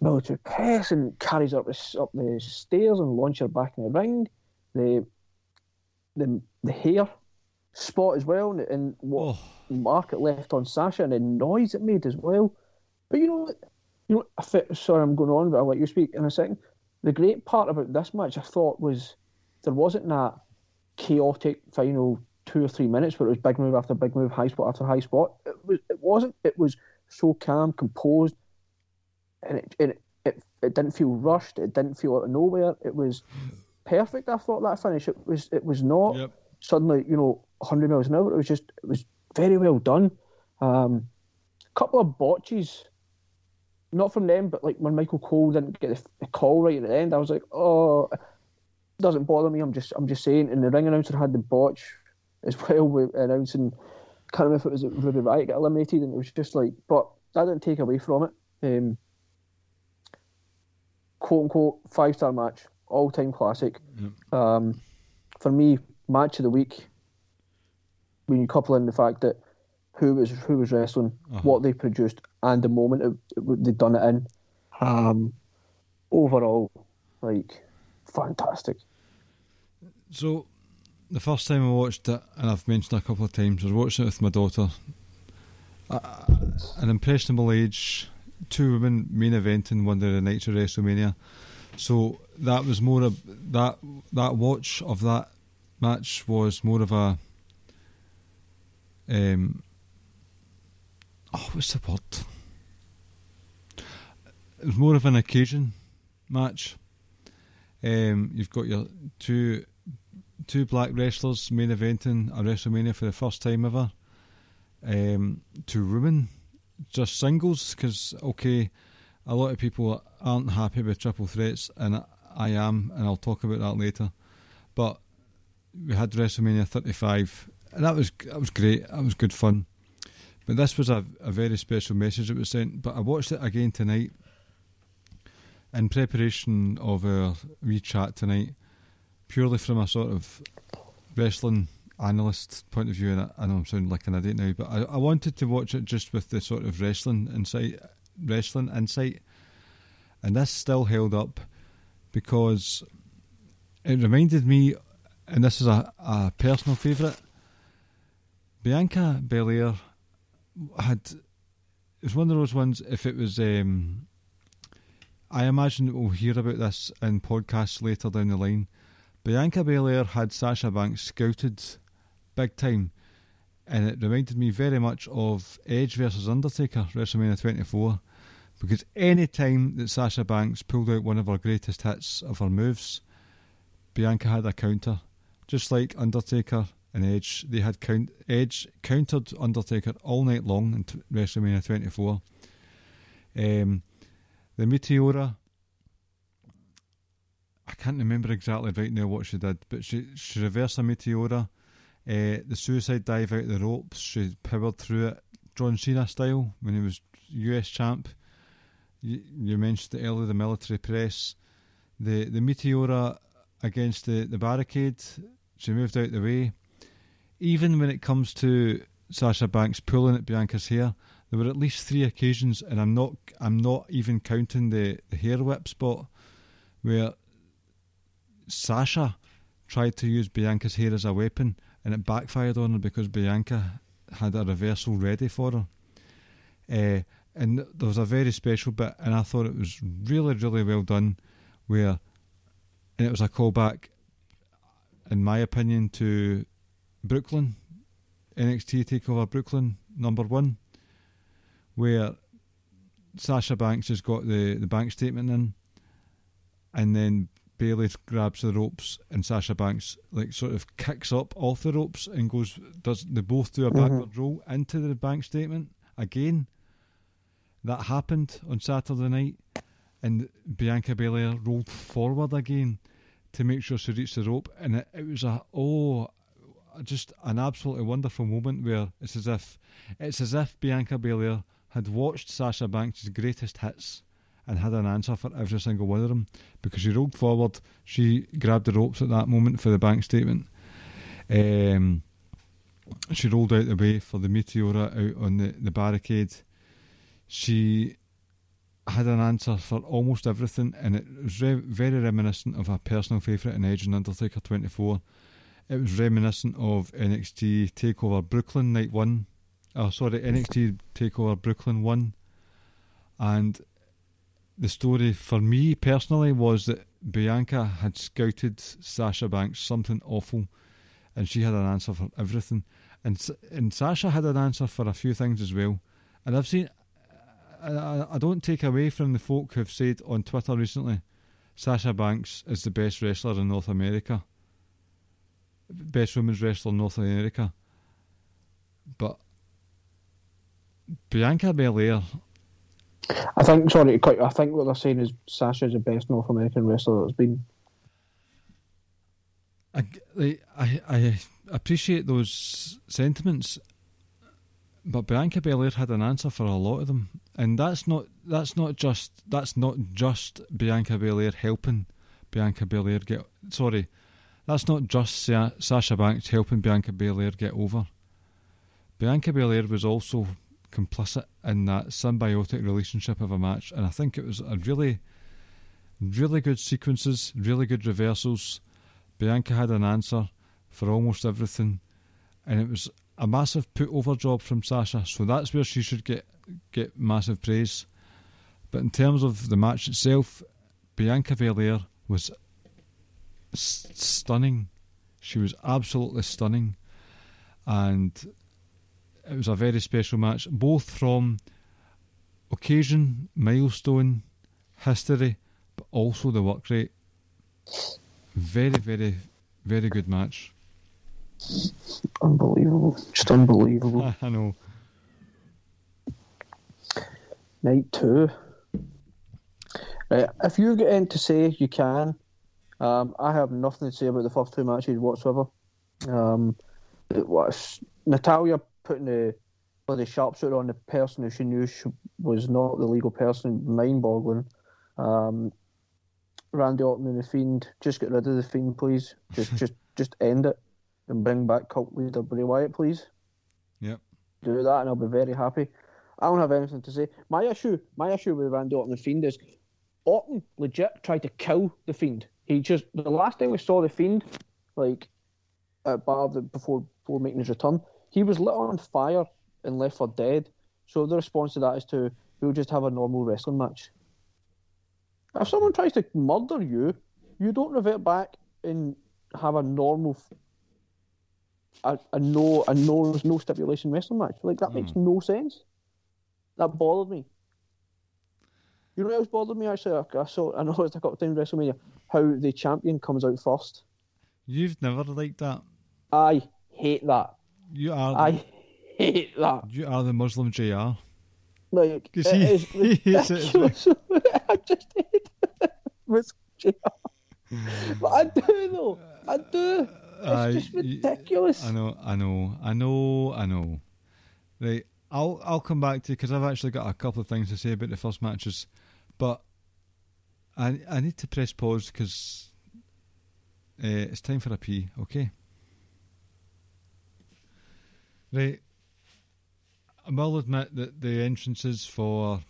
military press and carries her up the, up the stairs and launches her back in the ring. The the the hair spot as well, and, and what Oh, mark it left on Sasha and the noise it made as well. But you know, you know, I fe- sorry, I'm going on, but I'll let you speak in a second. The great part about this match, I thought, was there wasn't that chaotic final two or three minutes where it was big move after big move, high spot after high spot. It was. It wasn't. It was so calm, composed, and it and it, it, it didn't feel rushed. It didn't feel out of nowhere. It was perfect. I thought that finish. It was. It was not Yep. suddenly, you know, 100 miles an hour. It was just, it was very well done. Um, a couple of botches, not from them, but like when Michael Cole didn't get the, the call right at the end, I was like, oh, doesn't bother me. I'm just, I'm just saying. And the ring announcer had the botch as well with announcing can't remember if it was Ruby Riott got eliminated, and it was just like, but that didn't take away from it. Um, quote unquote five star match, all time classic. Um, for me, match of the week. When you couple in the fact that who was who was wrestling, what they produced, and the moment it, it, they'd done it in, um, overall, like fantastic. So, the first time I watched it, and I've mentioned it a couple of times, I was watching it with my daughter. Uh, an impressionable age, two women main eventing one of the nights of WrestleMania. So that was more of that that watch of that match was more of a um oh what's the word? It was more of an occasion match. Um, you've got your two two black wrestlers main eventing a WrestleMania for the first time ever. Um, two women, just singles, because okay, a lot of people aren't happy with triple threats, and I am, and I'll talk about that later. But we had WrestleMania 35, and that was that was great. That was good fun. But this was a, a very special message that was sent. But I watched it again tonight in preparation of our wee chat tonight, purely from a sort of wrestling analyst point of view. And I, I know I'm sounding like an idiot now, but I, I wanted to watch it just with the sort of wrestling insight, wrestling insight, and this still held up because it reminded me, and this is a, a personal favourite. Bianca Belair had it was one of those ones. If it was, um, I imagine we'll hear about this in podcasts later down the line. Bianca Belair had Sasha Banks scouted big time, and it reminded me very much of Edge versus Undertaker WrestleMania 24. Because any time that Sasha Banks pulled out one of her greatest hits of her moves, Bianca had a counter, just like Undertaker and Edge. They had count Edge countered Undertaker all night long in t- WrestleMania 24. Um, the Meteora. I can't remember exactly right now what she did, but she she reversed a Meteora. Uh, the suicide dive out the ropes. She powered through it, John Cena style, when he was US champ. You, you mentioned it earlier, the military press. The the Meteora against the, the barricade. She moved out the way even when it comes to Sasha Banks pulling at Bianca's hair, there were at least three occasions, and I'm not I'm not even counting the, the hair whip spot where Sasha tried to use Bianca's hair as a weapon, and it backfired on her because Bianca had a reversal ready for her. Uh, and there was a very special bit, and I thought it was really, really well done, where, and it was a callback, in my opinion, to Brooklyn, NXT Takeover Brooklyn number one, where Sasha Banks has got the, the bank statement in, and then Bayley grabs the ropes, and Sasha Banks like sort of kicks up off the ropes and goes. Does they both do a mm-hmm. backward roll into the bank statement again? That happened on Saturday night, and Bianca Belair rolled forward again to make sure she reached the rope, and it, it was a oh just an absolutely wonderful moment where it's as if it's as if Bianca Belair had watched Sasha Banks' greatest hits and had an answer for every single one of them because she rolled forward, she grabbed the ropes at that moment for the bank statement. Um, she rolled out the way for the Meteora out on the, the barricade. She had an answer for almost everything, and it was re- very reminiscent of a personal favourite in Edge and Undertaker 24. It was reminiscent of NXT Takeover Brooklyn Night One. Oh, sorry, NXT Takeover Brooklyn One. And the story for me personally was that Bianca had scouted Sasha Banks something awful, and she had an answer for everything. And and Sasha had an answer for a few things as well. And I've seen. I, I don't take away from the folk who've said on Twitter recently, Sasha Banks is the best wrestler in North America best women's wrestler in North America. But Bianca Belair. I think, sorry to cut you, I think what they're saying is Sasha's the best North American wrestler that's been. I, I, I appreciate those sentiments, but Bianca Belair had an answer for a lot of them, and that's not that's not just that's not just Bianca Belair helping Bianca Belair get sorry, that's not just Sa- Sasha Banks helping Bianca Belair get over. Bianca Belair was also complicit in that symbiotic relationship of a match, and I think it was a really, really good sequences, really good reversals. Bianca had an answer for almost everything, and it was a massive put over job from Sasha, so that's where she should get get massive praise. But in terms of the match itself, Bianca Belair was s- stunning. She was absolutely stunning, and it was a very special match, both from occasion, milestone, history, but also the work rate. Very, very, very good match. Unbelievable. Just unbelievable. I know. Night two. Right, if you get in to say you can, um, I have nothing to say about the first two matches whatsoever. Um, it was Natalya putting the bloody sharpshooter on the person who she knew she was not the legal person, mind boggling. Um, Randy Orton and the Fiend, just get rid of the Fiend, please. Just, just, just end it and bring back cult leader Bray Wyatt, please. Yep. Do that, and I'll be very happy. I don't have anything to say. My issue, my issue with Randy Orton and the Fiend is Orton legit tried to kill the Fiend. He just the last time we saw the Fiend, like at Bar before before making his return, he was lit on fire and left for dead. So the response to that is to we'll just have a normal wrestling match. If someone tries to murder you, you don't revert back and have a normal, a, a no a no no stipulation wrestling match. Like that hmm. makes no sense. That bothered me. You know what else bothered me actually? I saw I know it's a couple of times WrestleMania how the champion comes out first. You've never liked that. I hate that. You are. The, I hate that. You are the Muslim JR. Like it see, is he hates it well. I just hate. With JR. But I do though. I do. It's Aye, just ridiculous. I know, I know, I know, I know. Right, I'll I'll come back to you because I've actually got a couple of things to say about the first matches, but I I need to press pause because uh, it's time for a pee. Okay. Right. I will admit that the entrances for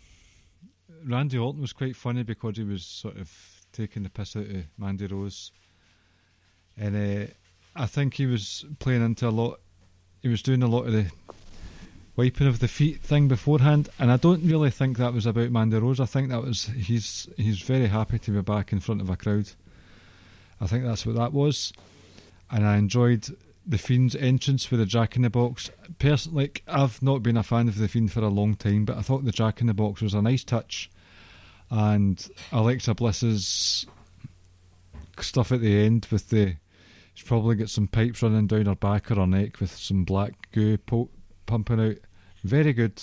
Randy Orton was quite funny because he was sort of taking the piss out of Mandy Rose. And uh, I think he was playing into a lot. He was doing a lot of the wiping of the feet thing beforehand, and I don't really think that was about Mandy Rose. I think that was he's he's very happy to be back in front of a crowd. I think that's what that was, and I enjoyed the Fiend's entrance with the Jack in the Box. Personally, I've not been a fan of the Fiend for a long time, but I thought the Jack in the Box was a nice touch, and Alexa Bliss's stuff at the end with the she's probably got some pipes running down her back or her neck with some black goo po- pumping out. Very good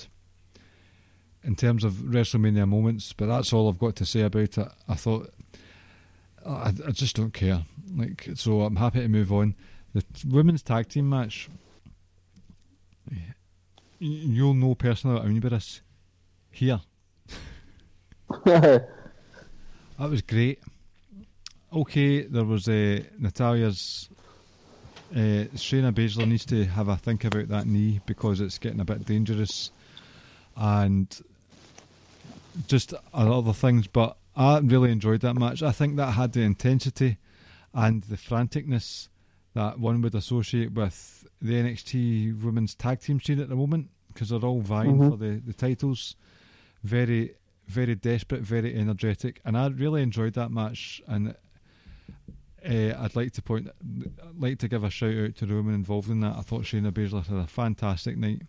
in terms of WrestleMania moments, but that's all I've got to say about it. I thought I, I just don't care. Like so, I'm happy to move on. The women's tag team match. You'll know personally what I mean by this. Here, that was great. Okay, there was uh, Natalya's. Uh, Shayna Baszler needs to have a think about that knee because it's getting a bit dangerous, and just other things. But I really enjoyed that match. I think that had the intensity and the franticness that one would associate with the NXT women's tag team scene at the moment because they're all vying for the, the titles. Very, very desperate, very energetic, and I really enjoyed that match. And uh, I'd like to point, I'd like to give a shout out to the women involved in that. I thought Shayna Baszler had a fantastic night.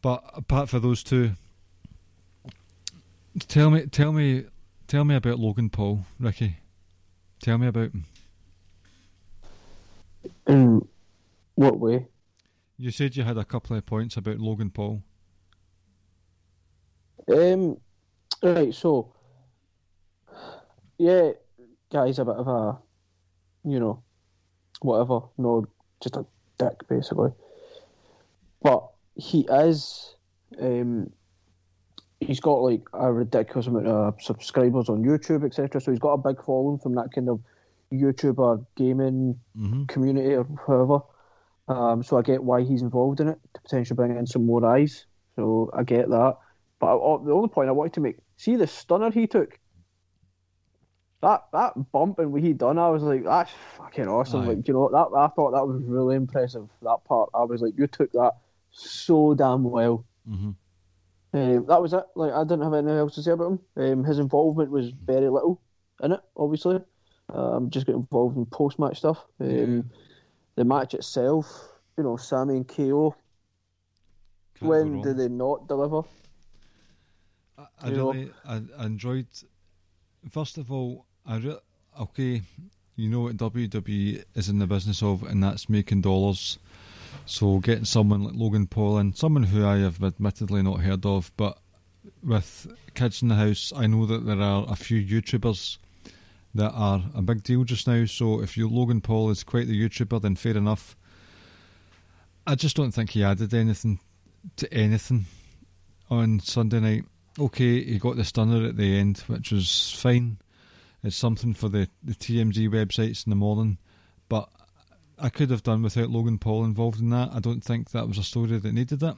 But apart from those two, tell me, tell me, tell me about Logan Paul, Ricky. Tell me about him. In what way? You said you had a couple of points about Logan Paul. Um, right, so yeah, guy's a bit of a, you know, whatever. No, just a dick basically. But he is. Um, he's got like a ridiculous amount of subscribers on YouTube, etc. So he's got a big following from that kind of YouTuber gaming Mm-hmm. community or whoever. Um, so I get why he's involved in it to potentially bring in some more eyes. So I get that. But I, I- the only point I wanted to make, see the stunner he took. That that bump and what he done, I was like, that's fucking awesome. Aye. Like you know, that I thought that was really impressive. That part, I was like, you took that so damn well. Mm-hmm. Um, that was it. Like I didn't have anything else to say about him. Um, his involvement was very little in it, obviously. Um, just got involved in post match stuff. Um, Yeah. The match itself, you know, Sammy and KO. Can't when did they not deliver? I, I know? really I, I enjoyed. First of all, I re- okay, you know what WWE is in the business of, and that's making dollars. So getting someone like Logan Paul and someone who I have admittedly not heard of, but with kids in the house, I know that there are a few YouTubers that are a big deal just now. So if you Logan Paul is quite the YouTuber, then fair enough. I just don't think he added anything to anything on Sunday night. Okay, he got the stunner at the end, which was fine. It's something for the, the TMZ websites in the morning, but I could have done without Logan Paul involved in that. I don't think that was a story that needed it.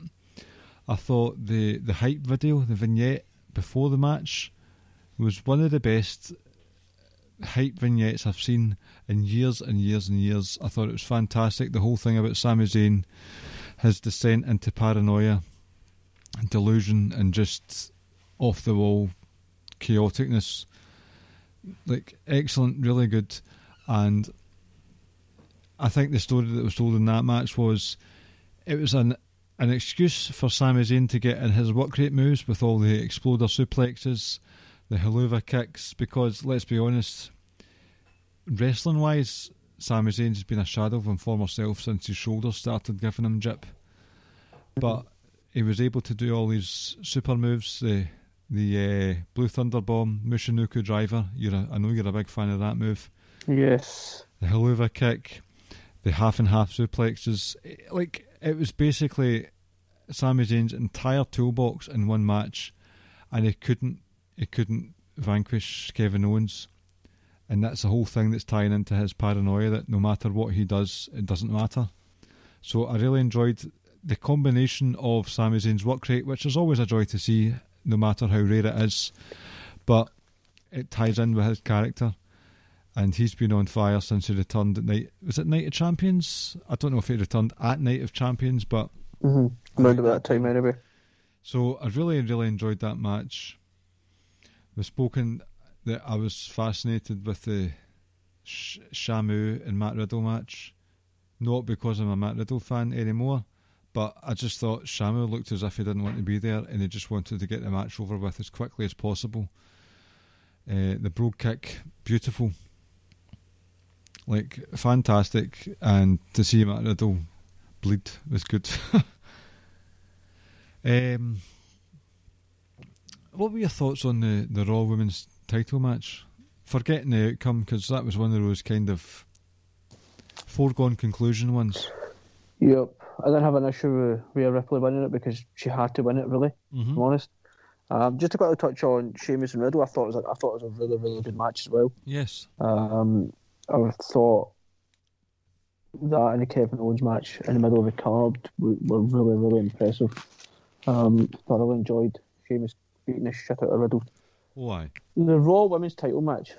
I thought the, the hype video, the vignette before the match, was one of the best hype vignettes I've seen in years and years and years. I thought it was fantastic. The whole thing about Sami Zayn, his descent into paranoia, and delusion, and just off the wall chaoticness. Like excellent, really good, and I think the story that was told in that match was it was an an excuse for Sami Zayn to get in his work rate moves with all the exploder suplexes, the helluva kicks. Because let's be honest, wrestling wise, Sami Zayn's been a shadow of his former self since his shoulders started giving him jip. But he was able to do all these super moves. The the uh, Blue Thunder Bomb, Michinoku Driver. You're a, I know you're a big fan of that move. Yes. The helluva kick, the half and half suplexes. Eh, Like it was basically Sami Zayn's entire toolbox in one match, and he couldn't he couldn't vanquish Kevin Owens. And that's the whole thing that's tying into his paranoia that no matter what he does, it doesn't matter. So I really enjoyed the combination of Sami Zayn's work rate, which is always a joy to see, no matter how rare it is. But it ties in with his character, and he's been on fire since he returned at night. Was it Night of Champions? I don't know if he returned at Night of Champions, but Mm-hmm. Around about that time anyway. so I really, really enjoyed that match. We've spoken that I was fascinated with the Sh- Shamu and Matt Riddle match, not because I'm a Matt Riddle fan anymore, but I just thought Shamu looked as if he didn't want to be there and he just wanted to get the match over with as quickly as possible. Uh, the brogue kick, beautiful, like fantastic, and to see Matt Riddle bleed was good. um, what were your thoughts on the, the Raw Women's title match? Forgetting the outcome, because that was one of those kind of foregone conclusion ones. Yep. I didn't have an issue with Rhea Ripley winning it because she had to win it, really, if I'm honest. Um, just to quickly touch on Sheamus and Riddle, I thought it was a, I thought it was a really, really good match as well. Yes. Um, I thought that and the Kevin Owens match in the middle of the card were, were really, really impressive. Um, thoroughly enjoyed Sheamus beating the shit out of Riddle. Why? The Raw Women's title match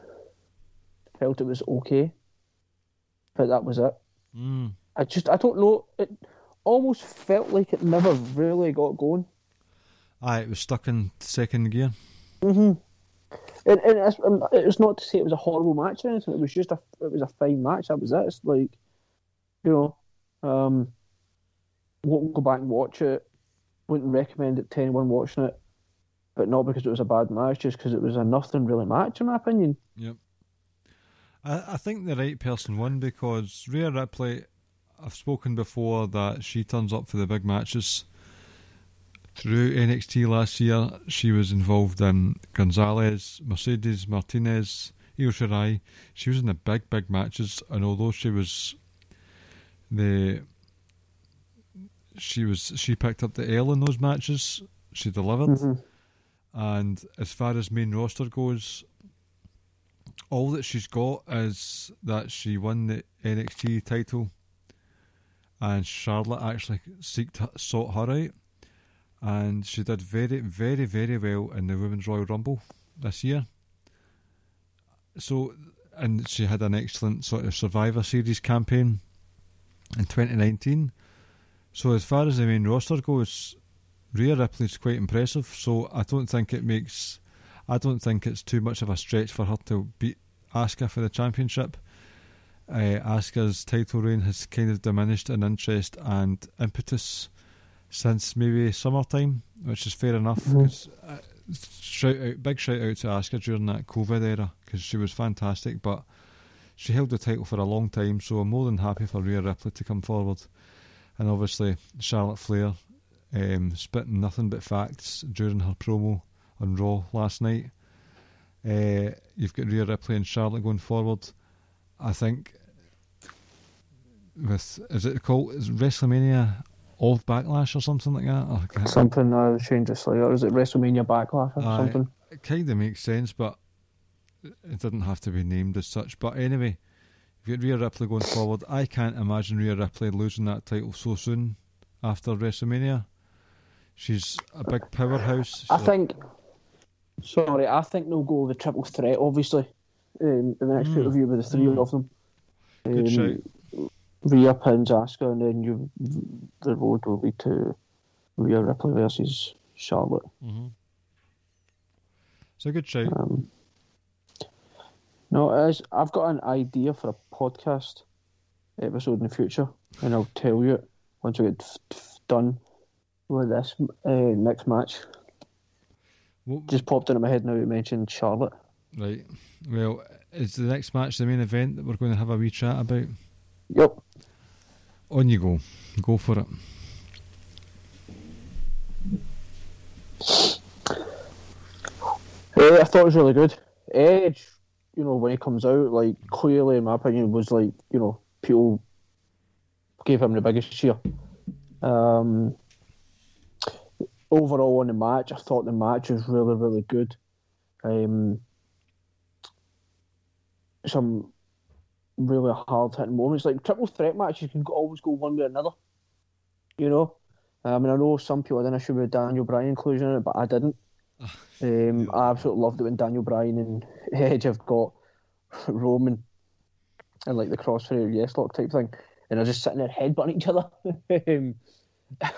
felt it was okay, but that was it. Mm. I just I don't know. It almost felt like it never really got going. Aye, it was stuck in second gear. hmm And, and it's, um, it's not to say it was a horrible match or anything. It was just a it was a fine match. That was it. It's like, you know, um, won't go back and watch it. Wouldn't recommend it to anyone watching it, but not because it was a bad match, just because it was a nothing really match in my opinion. Yep. I, I think the right person won because Rhea Ripley, I've spoken before that she turns up for the big matches. Through NXT last year, she was involved in Gonzalez, Mercedes Martinez, Io Shirai. She was in the big, big matches, and although she was the she was she picked up the L in those matches. She delivered. Mhm. And as far as main roster goes, all that she's got is that she won the NXT title, and Charlotte actually seeked, sought her out, and she did very, very, very well in the Women's Royal Rumble this year. So, and she had an excellent sort of Survivor Series campaign in 2019. So, as far as the main roster goes, Rhea Ripley's quite impressive. So, I don't think it makes, I don't think it's too much of a stretch for her to beat Asuka for the championship. Uh, Asuka's title reign has kind of diminished in interest and impetus since maybe summertime, which is fair enough. Because uh, shout out, big shout out to Asuka during that COVID era because she was fantastic. But she held the title for a long time, so I'm more than happy for Rhea Ripley to come forward. And obviously Charlotte Flair um, spitting nothing but facts during her promo on Raw last night. Uh, you've got Rhea Ripley and Charlotte going forward. I think with is it called is WrestleMania of Backlash or something like that? Or, Something uh, change. Or is it WrestleMania Backlash or something? it kind of makes sense, but it didn't have to be named as such. But anyway, if you get Rhea Ripley going forward, I can't imagine Rhea Ripley losing that title so soon after WrestleMania. She's a big powerhouse. I She's think. Sorry, I think they'll go with the triple threat. Obviously, um, in the next Mm. pay per view with the three Mm. of them. Good shout. Rhea pins Asuka, and then you the road will lead to Rhea Ripley versus Charlotte. Mhm. It's a good shout. Um, no, it is, I've got an idea for a podcast episode in the future, and I'll tell you once we get f- f- done with this uh, next match. What- Just popped into my head now you mentioned Charlotte. Right. Well, is the next match the main event that we're going to have a wee chat about? Yep. On you go. Go for it. Uh, I thought it was really good. Edge, you know, when he comes out, like clearly, in my opinion, was like you know, people gave him the biggest cheer. Um, overall, on the match, I thought the match was really, really good. Um, some really hard hitting moments, like triple threat matches, can always go one way or another. You know, I mean, I know some people didn't issue with Daniel Bryan inclusion in it, but I didn't. Um, I absolutely loved it when Daniel Bryan and Edge have got Roman and like the crossface yes lock type thing, and they're just sitting there headbutting each other. um,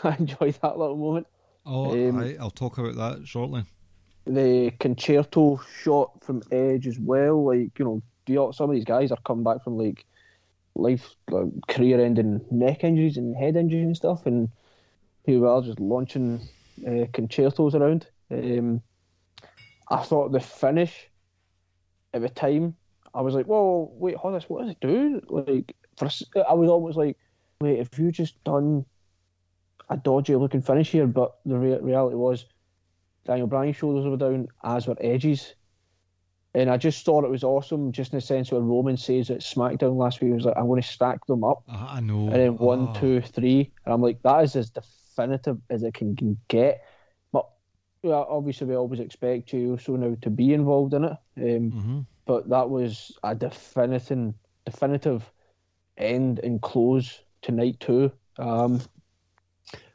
I enjoyed that little moment. Oh, Um, I, I'll talk about that shortly. The concerto shot from Edge as well, like you know, you, some of these guys are coming back from like life, like, career-ending neck injuries and head injuries and stuff, and we are just launching uh, concertos around. Um, I thought the finish at the time, I was like, "Whoa, wait, hold this, what does it do?" Like, for I was almost like, "Wait, if you just done a dodgy-looking finish here?" But the rea- reality was, Daniel Bryan's shoulders were down, as were Edge's. And I just thought it was awesome, just in the sense where Roman says at SmackDown last week, he was like, I'm going to stack them up. I, I know. And then one, Oh. two, three. And I'm like, that is as definitive as it can, can get. But yeah, obviously, we always expect Uso now to be involved in it. Um, Mhm. But that was a definitive, definitive end and close to night two. Um,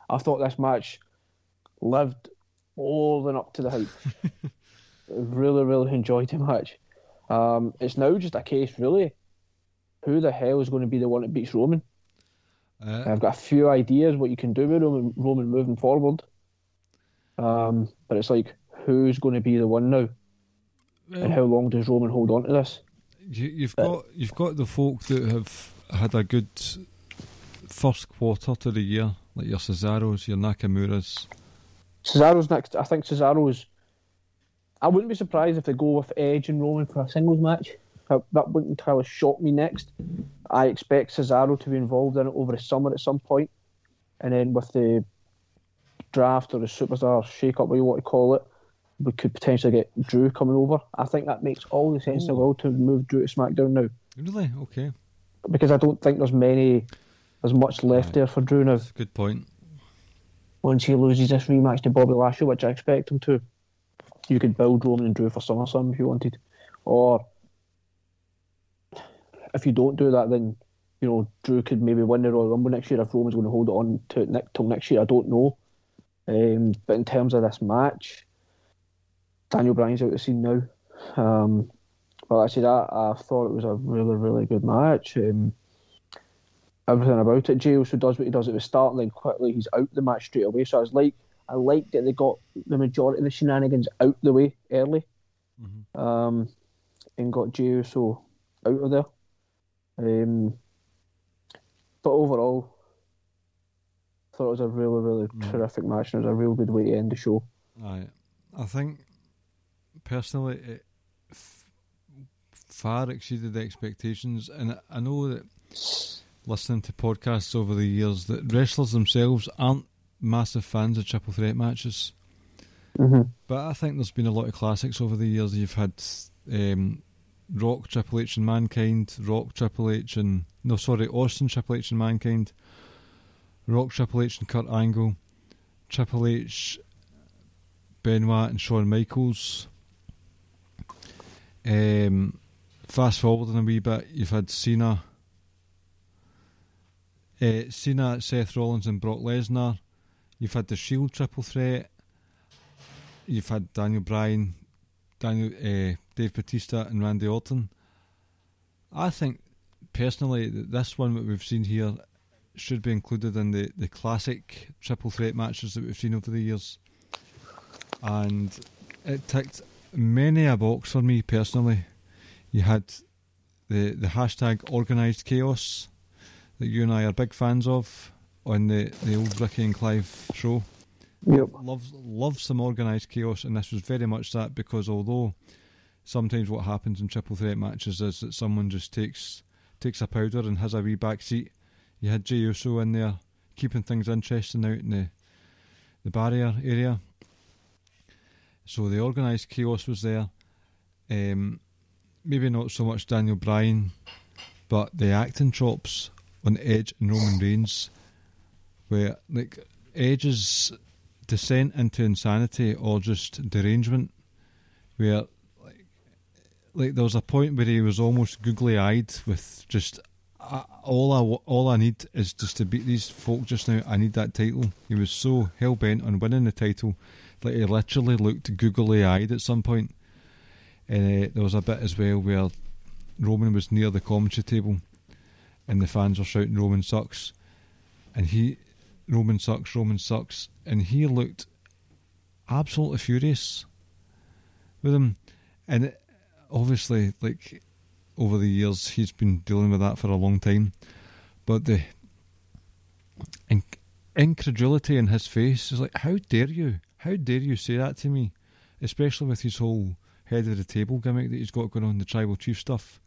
I thought this match lived all than up to the hype. really, really enjoyed the match. Um, it's now just a case, really, who the hell is going to be the one that beats Roman? Uh, I've got a few ideas what you can do with Roman, Roman moving forward. Um, but it's like, who's going to be the one now? well, And how long does Roman hold on to this? you, you've got you've got the folk that have had a good first quarter to the year, like your Cesaros, your Nakamuras. Cesaro's next. I think Cesaro's. I wouldn't be surprised if they go with Edge and Roman for a singles match. That, that wouldn't entirely shock me next. I expect Cesaro to be involved in it over the summer at some point. and then with the draft or the superstar shake-up, what you want to call it, we could potentially get Drew coming over. I think that makes all the sense in the world to move Drew to SmackDown now Really? Okay, because I don't think there's many, there's much left Aye. there for Drew now. that's a good point. once he loses this rematch to Bobby Lashley, which I expect him to, you could build Roman and Drew for SummerSlam if you wanted. Or if you don't do that, then you know Drew could maybe win the Royal Rumble next year if Roman's going to hold on to it till next year. I don't know. Um, but in terms of this match, Daniel Bryan's out of the scene now. Um, but like I I, thought it was a really, really good match. Um, everything about it. Jey also does what he does at the start, and then quickly he's out the match straight away. So I was like, I liked that they got the majority of the shenanigans out the way early, Mhm. um, and got Jey Uso out of there. Um, but overall, I thought it was a really, really Mm. terrific match, and it was a real good way to end the show. Aye. I think personally it f- far exceeded the expectations, and I know that listening to podcasts over the years that wrestlers themselves aren't massive fans of triple threat matches. Mm-hmm. But I think there's been a lot of classics over the years. You've had um, Rock, Triple H, and Mankind. Rock, Triple H, and no, sorry, Austin, Triple H, and Mankind. Rock, Triple H, and Kurt Angle. Triple H, Benoit, and Shawn Michaels. Um, fast forwarding a wee bit, you've had Cena. Uh, Cena, Seth Rollins, and Brock Lesnar. You've had the Shield triple threat. You've had Daniel Bryan, Daniel, uh, Dave Batista, and Randy Orton. I think personally that this one that we've seen here should be included in the, the classic triple threat matches that we've seen over the years. And it ticked many a box for me personally. You had the the hashtag organised chaos that you and I are big fans of on the, the old Ricky and Clive show. Yep. Loves loves some organised chaos, and this was very much that because although sometimes what happens in triple threat matches is that someone just takes takes a powder and has a wee back seat. You had Jey Uso in there keeping things interesting out in the the barrier area. So the organised chaos was there. Um, maybe not so much Daniel Bryan, but the acting chops on Edge and Roman Reigns, where like Edge's descent into insanity or just derangement, where like like there was a point where he was almost googly eyed with just all I all I need is just to beat these folk just now. I need that title. He was so hell bent on winning the title that he literally looked googly eyed at some point. And uh, there was a bit as well where Roman was near the commentary table, and the fans were shouting "Roman sucks," and he Roman sucks, Roman sucks, and he looked absolutely furious with him. And obviously, like over the years, he's been dealing with that for a long time. But the inc- incredulity in his face is like, how dare you? How dare you say that to me? Especially with his whole head of the table gimmick that he's got going on, the tribal chief stuff.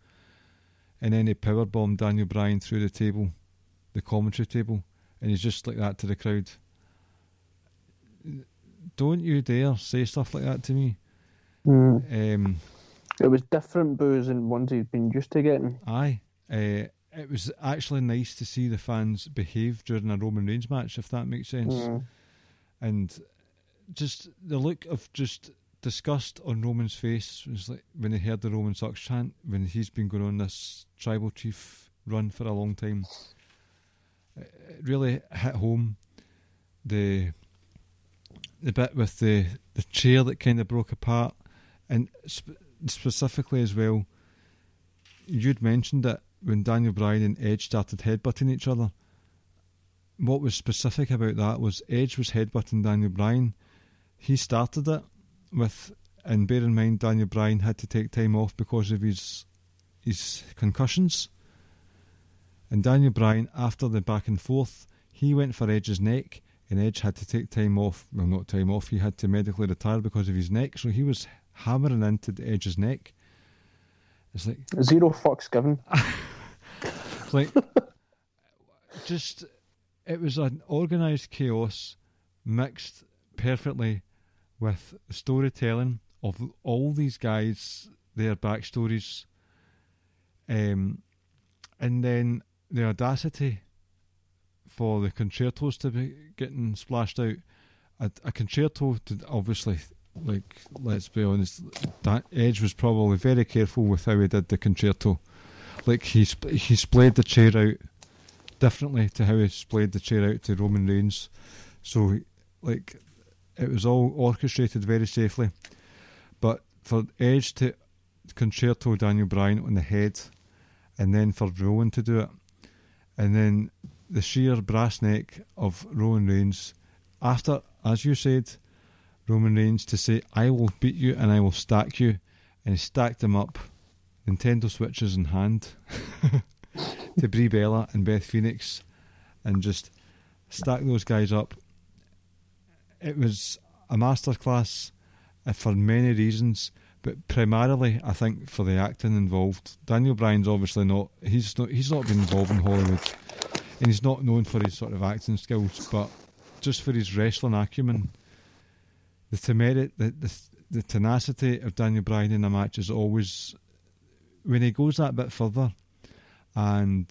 And then he powerbombed Daniel Bryan through the table, the commentary table, and he's just like that to the crowd. Don't you dare say stuff like that to me. Mm. Um, It was different boos than ones he'd been used to getting. Aye. Uh, it was actually nice to see the fans behave during a Roman Reigns match, if that makes sense. Mm. And just the look of just disgust on Roman's face was like when he heard the Roman sucks chant, when he's been going on this tribal chief run for a long time. It really hit home the the bit with the, the chair that kind of broke apart, and sp- specifically as well, you'd mentioned it when Daniel Bryan and Edge started headbutting each other. What was specific about that was Edge was headbutting Daniel Bryan. He started it with, and bear in mind, Daniel Bryan had to take time off because of his his concussions. And Daniel Bryan, after the back and forth, he went for Edge's neck, and Edge had to take time off. Well, not time off. He had to medically retire because of his neck. So he was hammering into Edge's neck. It's like Zero fucks given. it's like just it was an organised chaos mixed perfectly with storytelling of all these guys, their backstories, um, and then the audacity for the concertos to be getting splashed out. A, a concerto, to, obviously, like let's be honest, that Edge was probably very careful with how he did the concerto. Like he sp- he splayed the chair out differently to how he splayed the chair out to Roman Reigns. So, like, it was all orchestrated very safely. But for Edge to concerto Daniel Bryan on the head, and then for Roman to do it, and then the sheer brass neck of Roman Reigns, after, as you said, Roman Reigns to say, I will beat you and I will stack you. And he stacked them up, Nintendo Switches in hand, to Brie Bella and Beth Phoenix, and just stack those guys up. It was a masterclass uh, for many reasons, but primarily I think for the acting involved. Daniel Bryan's obviously not. He's not. He's not been involved in Hollywood, and he's not known for his sort of acting skills, but just for his wrestling acumen the temerity, the, the the tenacity of Daniel Bryan in a match is always when he goes that bit further, and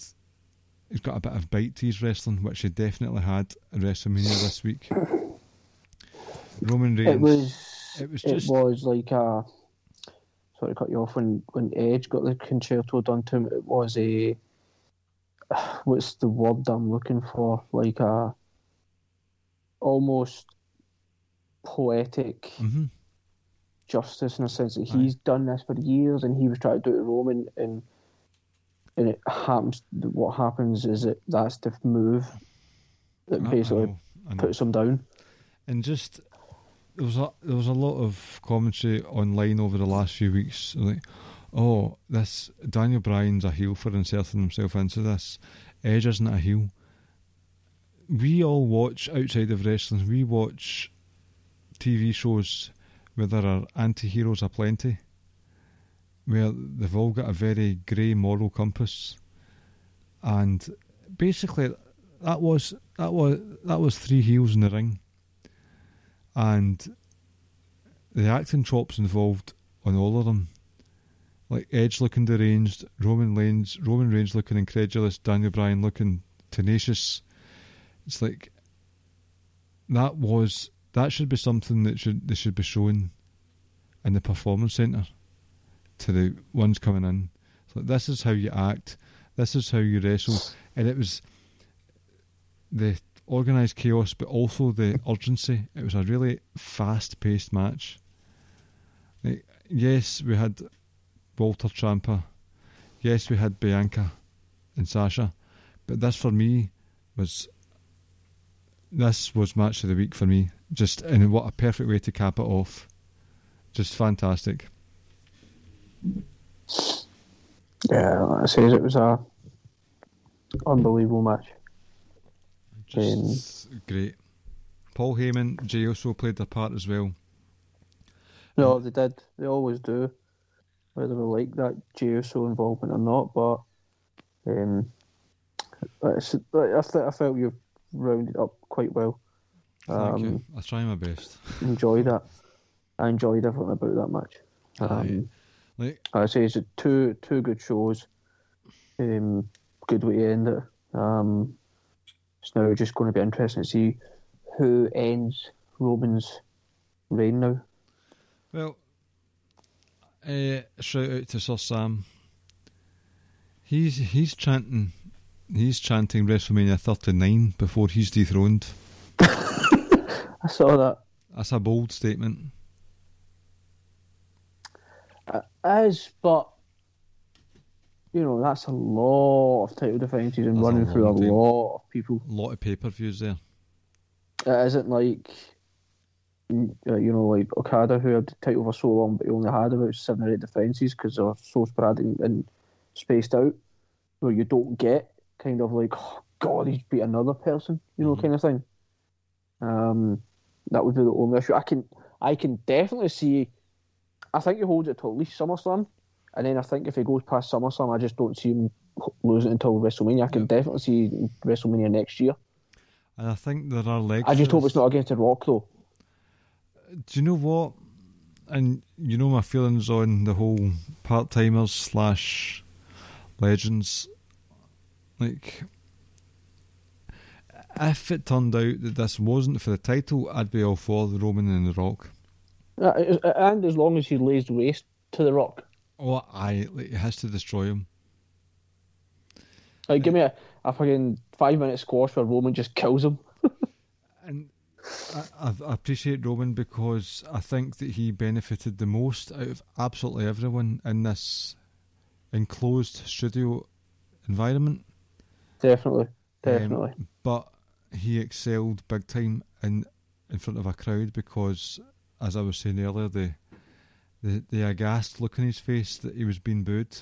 he's got a bit of bite to his wrestling, which he definitely had at WrestleMania this week. Roman Reigns. It was. It was just. It was like a. Sorry to cut you off. When when Edge got the Con-Chair-To done to him, it was a. What's the word I'm looking for? Like a. Almost poetic Mhm. justice in a sense that he's done this for years and he was trying to do it to Roman and and it happens what happens is that that's the move that basically know, I know. puts him down. and just there was a there was a lot of commentary online over the last few weeks like oh this Daniel Bryan's a heel for inserting himself into this. Edge isn't a heel. We all watch outside of wrestling we watch TV shows where there are anti-heroes aplenty where they've all got a very grey moral compass. And basically that was that was that was three heels in the ring and the acting chops involved on all of them. Like Edge looking deranged, Roman Reigns, Roman Reigns looking incredulous, Daniel Bryan looking tenacious. It's like that was that should be something that should they should be shown in the performance centre to the ones coming in. It's like this is how you act, this is how you wrestle, and it was the organised chaos, but also the urgency. It was a really fast-paced match. Like, yes, we had Walter Ciampa. Yes, we had Bianca and Sasha, but this for me was this was match of the week for me. Just and what a perfect way to cap it off. Just fantastic. Yeah, like I says it was a unbelievable match. Just great. Paul Heyman, Jey Uso played their part as well. No, they did. They always do. Whether we like that Jey Uso involvement or not, but um, I, th- I felt you've rounded up quite well. Thank you. Um, I try my best. enjoy that. I enjoyed everything about that match. Um, Like I say it's a two two good shows. Um, good way to end it. Um, it's now just going to be interesting to see who ends Roman's reign now. Well, uh, shout out to Sir Sam. He's he's chanting, he's chanting WrestleMania 39 before he's dethroned. I saw that. That's a bold statement. As but you know that's a lot of title defences and That's a running through a lot of people. A lot of pay per views there. It isn't like you know like Okada who had the title for so long, but he only had about seven or eight defences because they're so sporadic and spaced out, where you don't get kind of like oh, God, he's beat another person, you know, Mhm. kind of thing. Um, that would be the only issue. I can I can definitely see. I think he holds it to at least SummerSlam, and then I think if he goes past SummerSlam, I just don't see him losing until WrestleMania. I can Yep. definitely see WrestleMania next year. And I think there are legs. I just hope it's not against The Rock though. Do you know what? And you know my feelings on the whole part timers slash legends. Like, if it turned out that this wasn't for the title, I'd be all for the Roman and the Rock. Uh, And as long as he lays waste to the Rock, Oh, I like, it has to destroy him. like give me a, a fucking five minute squash where Roman just kills him. And I, I appreciate Roman because I think that he benefited the most out of absolutely everyone in this enclosed studio environment. Definitely, Um, definitely. but he excelled big time in in front of a crowd because, as I was saying earlier, the the the aghast look on his face that he was being booed,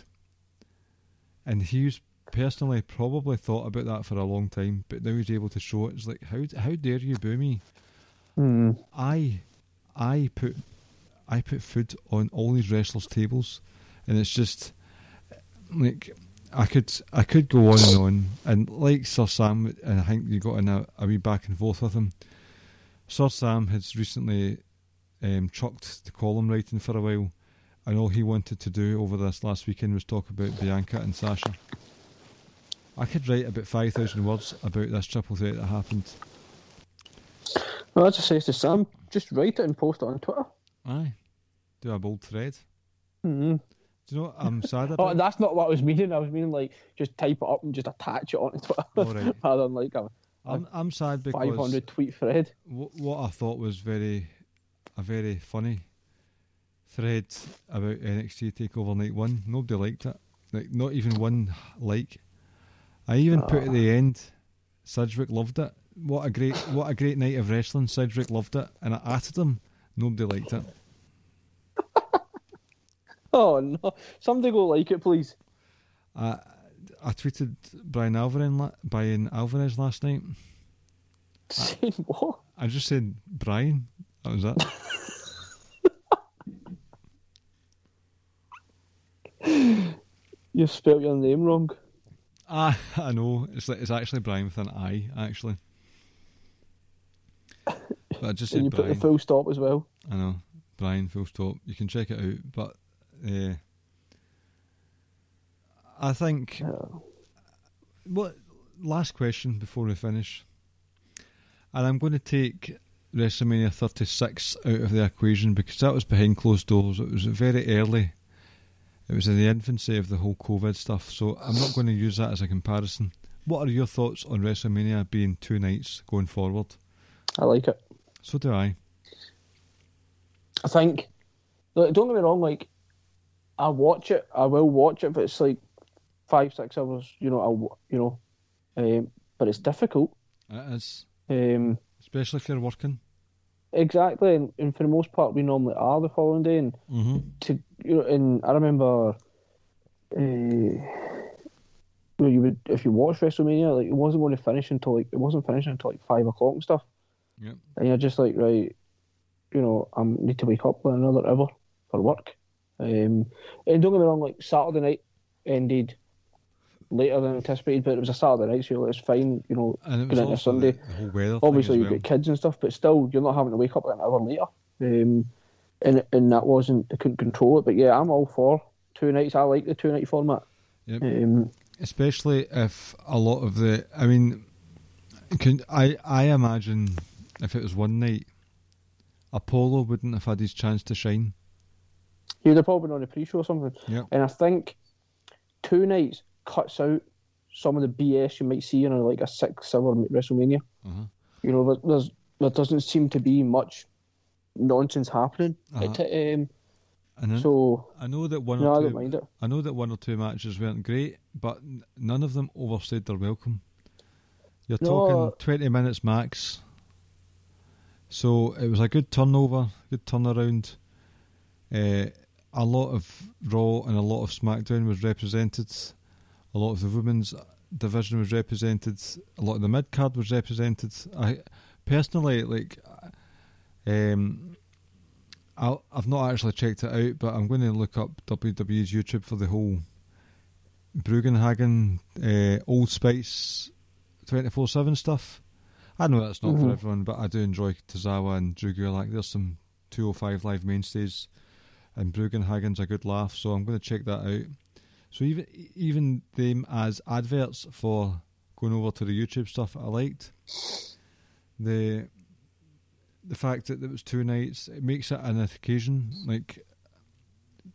and he was personally probably thought about that for a long time, but now he's able to show it. It's like how how dare you boo me? Hmm. I I put I put food on all these wrestlers' tables, and it's just like I could I could go on and on, and like Sir Sam, and I think you got in a, a wee back and forth with him. Sir Sam has recently um, chucked the column writing for a while, and all he wanted to do over this last weekend was talk about Bianca and Sasha. I could write about five thousand words about this triple threat that happened. Well, I just say to Sam, just write it and post it on Twitter. Aye, do a bold thread. hmm Do you know what I'm sad Oh, that's not what I was meaning. I was meaning like just type it up and just attach it onto Twitter, Alright. rather than like a I'm I'm sad because 500 tweet thread. wh- what I thought was very a very funny thread about NXT Takeover Night One. Nobody liked it. Like not even one like. I even put at the ah. end, Sidgwick loved it. What a great what a great night of wrestling. Sidgwick loved it, and I added him. Nobody liked it. Oh no! Somebody go like it, please. I I tweeted Brian Alvarez Brian Alvarez last night. Saying what? I just said Brian. That was that. You spelled your name wrong. Ah, I know. It's it's actually Brian with an I, actually. But I just And you put the full stop as well. I know, Brian. Full stop. You can check it out. But uh, I think. What? Last question before we finish, and I'm going to take WrestleMania 36 out of the equation because that was behind closed doors. It was very early. It was in the infancy of the whole COVID stuff, so I'm not going to use that as a comparison. What are your thoughts on WrestleMania being two nights going forward? I like it. So do I. I think. Look, don't get me wrong. Like, I watch it. I will watch it, but it's like five, six hours. You know, I'll you know, um, but it's difficult. It is, Um, especially if you're working. exactly, and, and for the most part, we normally are the following day. And Mm-hmm. to you know, and I remember, uh, you would if you watch WrestleMania, like it wasn't going to finish until like it wasn't finishing until like five o'clock and stuff. Yep. And you're just like, right, you know, I need to wake up in another hour for work. Um, and don't get me wrong, like Saturday night ended later than anticipated, but it was a Saturday night, so it was fine, you know, And it was going into Sunday. The, the whole. Obviously, you've well. got kids and stuff, but still, you're not having to wake up like an hour later. Um, and and that wasn't, I couldn't control it. But yeah, I'm all for two nights. I like the two night format. Yep. Um, especially if a lot of the i mean can i i imagine if it was one night apollo wouldn't have had his chance to shine He would have probably been on a pre show or something. Yep. And I think two nights cuts out some of the BS you might see in a, like a six hour WrestleMania. Uh-huh. You know, there- there's there doesn't seem to be much nonsense happening. Uh-huh. It, um, so i know that one no, I or don't two mind it. i know that one or two matches weren't great but n- none of them overstayed their welcome you're No. talking 20 minutes max so it was a good turnover good turnaround uh, a lot of raw and a lot of smackdown was represented a lot of the women's division was represented. A lot of the mid card was represented. I personally like. Um, i I've not actually checked it out, but I'm going to look up WWE's YouTube for the whole Brugenhagen uh, Old Spice twenty four seven stuff. I know that's not for Mhm. everyone, but I do enjoy Tozawa and Drew Gulak. There's some 205 live mainstays, and Brugenhagen's a good laugh, so I'm going to check that out. So even even them as adverts for going over to the YouTube stuff, I liked the the fact that it was two nights. It makes it an occasion. Like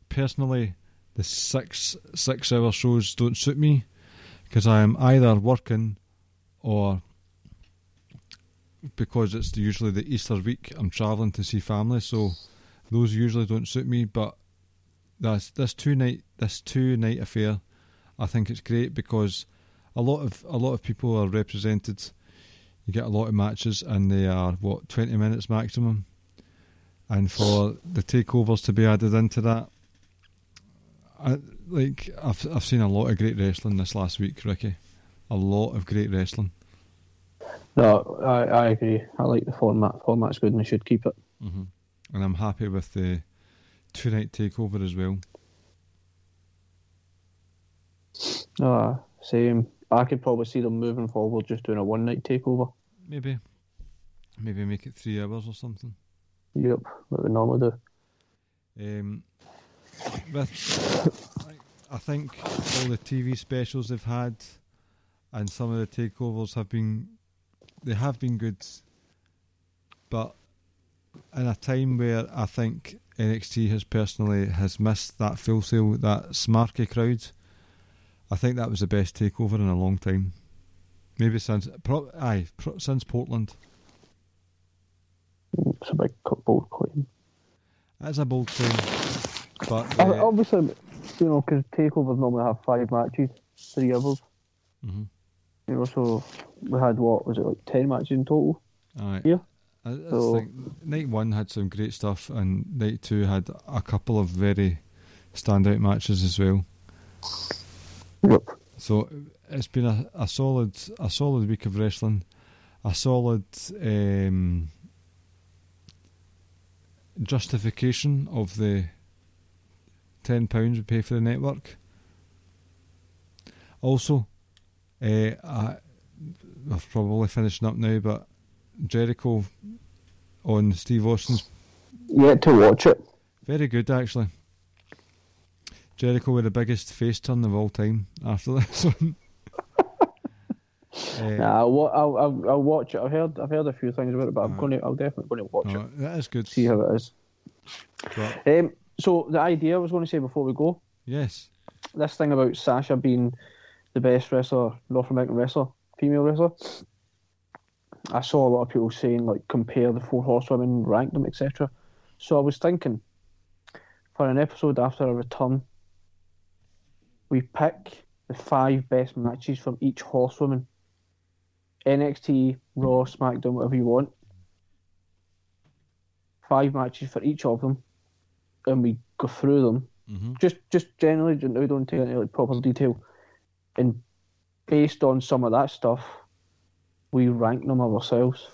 personally, the six six hour shows don't suit me because I am either working or because it's usually the Easter week, I'm travelling to see family, so those usually don't suit me. But this this two night this two night affair, I think it's great because a lot of a lot of people are represented. You get a lot of matches, and they are what twenty minutes maximum. And for the takeovers to be added into that, I, like I've I've seen a lot of great wrestling this last week, Ricky. A lot of great wrestling. No, I, I agree. I like the format. Format's good and we should keep it. hmm And I'm happy with the two night takeover as well. Ah, same. I could probably see them moving forward just doing a one night takeover. Maybe, maybe make it three hours or something. Yep, like we normally do. Um, with, I- I think all the TV specials they've had, and some of the takeovers have been, they have been good, but in a time where I think NXT has personally has missed that Full Sail, that smarky crowd, I think that was the best takeover in a long time. Maybe since, pro, aye, pro, since Portland. It's a big bold claim. That's a bold claim, but Uh, Obviously, you know, because takeovers normally have five matches, three hours. Mhm. You know, so we had what was it like ten matches in total? Aye. Yeah. I, I So- think night one had some great stuff, and night two had a couple of very standout matches as well. Yep. So it's been a, a solid a solid week of wrestling, a solid um, justification of the ten pounds we pay for the network. Also, uh, I, I'm probably finishing up now, but Jericho on Steve Austin's Yet to watch it. very good actually. Jericho with the biggest face turn of all time after this one. Uh, Nah, I'll, I'll, I'll, watch it. I've heard I've heard a few things about it, but I'm going to I'll definitely going to watch it. that is good. See how it is. Um, so the idea I was going to say before we go, yes, this thing about Sasha being the best wrestler, North American wrestler, female wrestler. I saw a lot of people saying like compare the four horsewomen, rank them, etc. So I was thinking for an episode after a return, we pick the five best matches from each horsewoman. NXT, Raw, SmackDown, whatever you want. Five matches for each of them, and we go through them hmm just just generally we don't take any like proper detail and based on some of that stuff we rank them ourselves.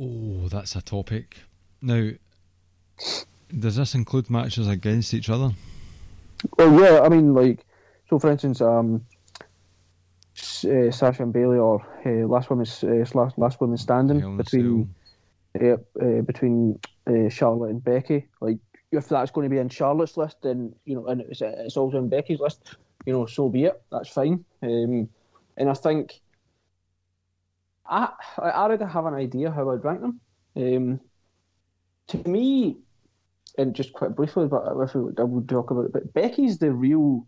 Oh, that's a topic. Now, does this include matches against each other? well yeah i mean like so for instance um uh, Sasha and Bayley or uh, last woman uh, last last woman standing in between uh, uh, between uh, Charlotte and Becky. Like if that's going to be in Charlotte's list then you know and it's, it's also in Becky's list you know so be it. That's fine. Um, and I think I I already have an idea how I'd rank them um, to me and just quite briefly but if we, I would talk about it but Becky's the real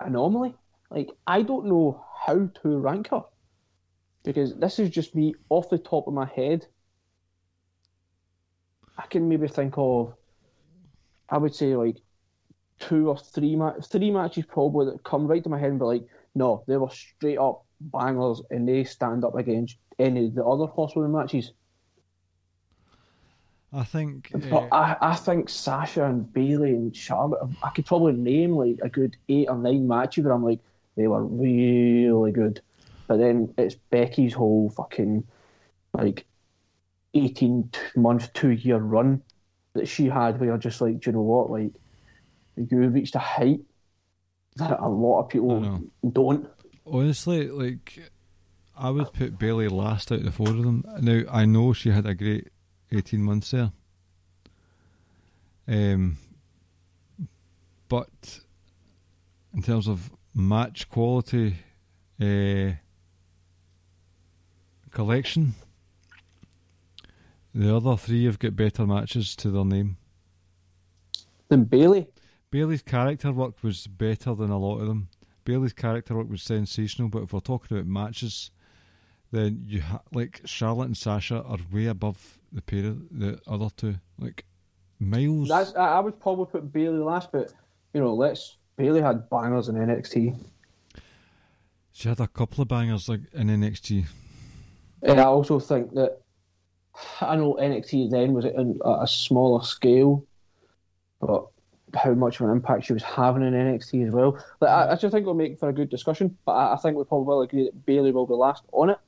anomaly like I don't know how to rank her because this is just me off the top of my head. I can maybe think of, I would say like two or three ma- three matches probably that come right to my head and be like, no, they were straight up bangers and they stand up against any of the other horsewomen matches. I think. But uh, I, I think Sasha and Bayley and Charlotte, I could probably name like a good eight or nine matches where I'm like, they were really good. But then it's Becky's whole fucking like 18 month, two year run that she had where you're just like, do you know what? Like, you reached a height that a lot of people don't. Honestly, like I would put Bayley last out of the four of them. Now I know she had a great eighteen months there, um, but in terms of match quality, uh, collection. The other three have got better matches to their name. than Bayley. Bayley's character work was better than a lot of them. Bayley's character work was sensational, but if we're talking about matches, then you ha- like Charlotte and Sasha are way above the pair of the other two, like miles. That's I, I would probably put Bayley last, but you know, let's Bayley had bangers in NXT. she had a couple of bangers like in NXT. And I also think that I know NXT then was in a, a smaller scale, but how much of an impact she was having in NXT as well. Like, I, I just think it'll make for a good discussion. But I, I think we probably will agree that Bayley will be last on it.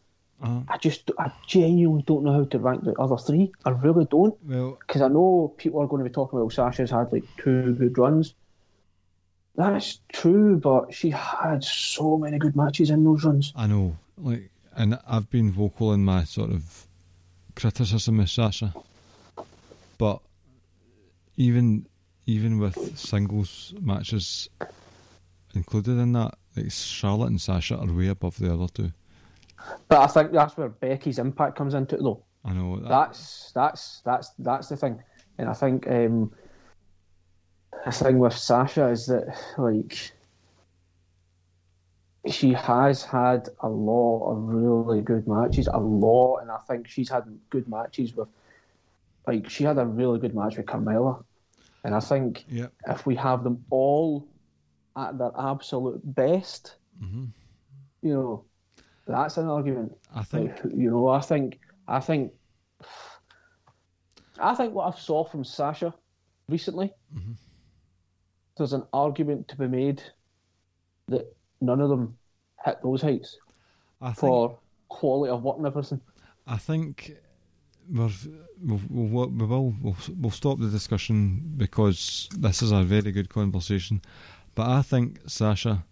Uh, I just, I genuinely don't know how to rank the other three. I really don't, well, because I know people are going to be talking about Sasha's had like two good runs. That's true, but she had so many good matches in those runs. I know, like, and I've been vocal in my sort of criticism of Sasha, but even even with singles matches included in that, like Charlotte and Sasha are way above the other two. But I think that's where Becky's impact comes into it, though. I know that, That's that's that's that's the thing, and I think um, the thing with Sasha is that like she has had a lot of really good matches, a lot, and I think she's had good matches with like she had a really good match with Carmella, and I think yeah, if we have them all at their absolute best, Mhm. you know, that's an argument. I think you know, I think, I think, I think what I saw from Sasha recently, Mm-hmm. there's an argument to be made that none of them hit those heights I think for quality of work and everything. I think we're, we'll, we'll, we will we'll, we'll stop the discussion because this is a very good conversation. But I think Sasha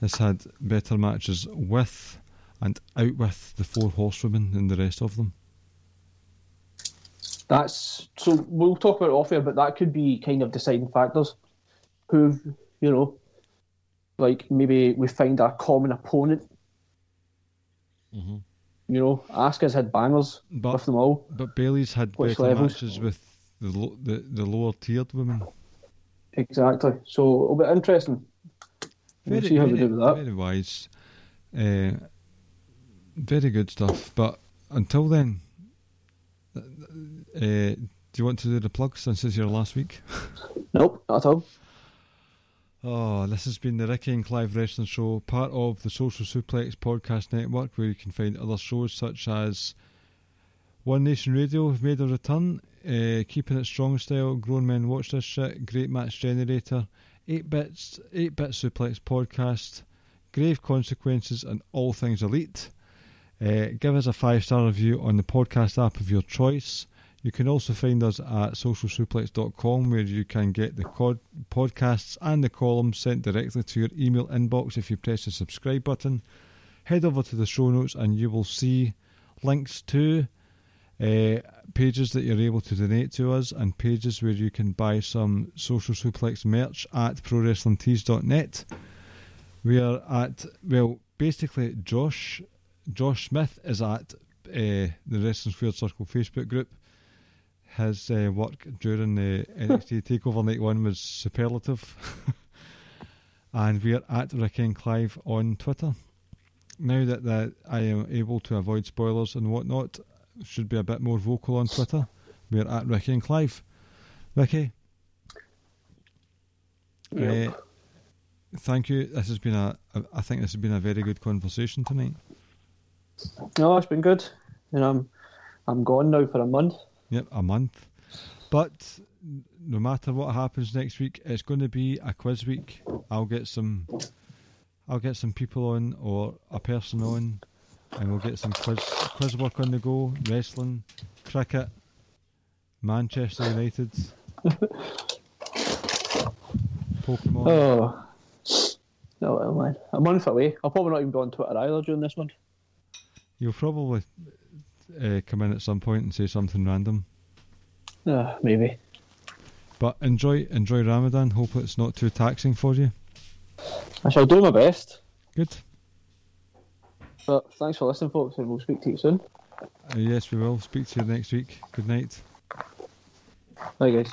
has had better matches with and out with the four horsewomen than the rest of them. That's so. We'll talk about it off air, but that could be kind of deciding factors. Who, you know, like maybe we find a common opponent. Mhm. You know, Asuka's had bangers But with them all. but Bayley's had better levels? matches with the, lo- the the lower tiered women. Exactly. So it'll be interesting. We'll see how we do with that. Very wise. Uh, very good stuff. But until then, uh, do you want to do the plugs since it's your last week? Nope, not at all. Oh, this has been the Ricky and Clive Wrestling Show, part of the Social Suplex Podcast Network, where you can find other shows such as One Nation Radio have made a return, uh, keeping it strong style. Grown Men Watch This Shit, Great Match Generator, 8 Bits, 8 Bit Suplex Podcast, Grave Consequences, and All Things Elite. Uh, give us a five star review on the podcast app of your choice. You can also find us at socialsuplex.com where you can get the cod- podcasts and the columns sent directly to your email inbox if you press the subscribe button. Head over to the show notes and you will see links to uh, pages that you're able to donate to us and pages where you can buy some Social Suplex merch at prowrestlingtees.net. We are at, well, basically, Josh Josh Smith is at uh, the Wrestling Squared Circle Facebook group. His uh, work during the NXT Takeover Night One was superlative, and we are at Ricky and Clive on Twitter. Now that, that I am able to avoid spoilers and whatnot, should be a bit more vocal on Twitter. We are at Ricky and Clive. Ricky, Yep. uh, thank you. This has been a, a. I think this has been a very good conversation tonight. No, it's been good. You know, I'm, I'm gone now for a month. Yep, a month. But no matter what happens next week, it's going to be a quiz week. I'll get some, I'll get some people on or a person on, and we'll get some quiz quiz work on the go. Wrestling, cricket, Manchester United, Pokemon. Oh. No, well, man. A month away. I'll probably not even go on Twitter either during this month. You'll probably uh, come in at some point and say something random. Uh, maybe. But enjoy enjoy Ramadan. Hope it's not too taxing for you. I shall do my best. Good. But thanks for listening, folks, and we'll speak to you soon. Uh, yes, we will. Speak to you next week. Good night. Bye, guys.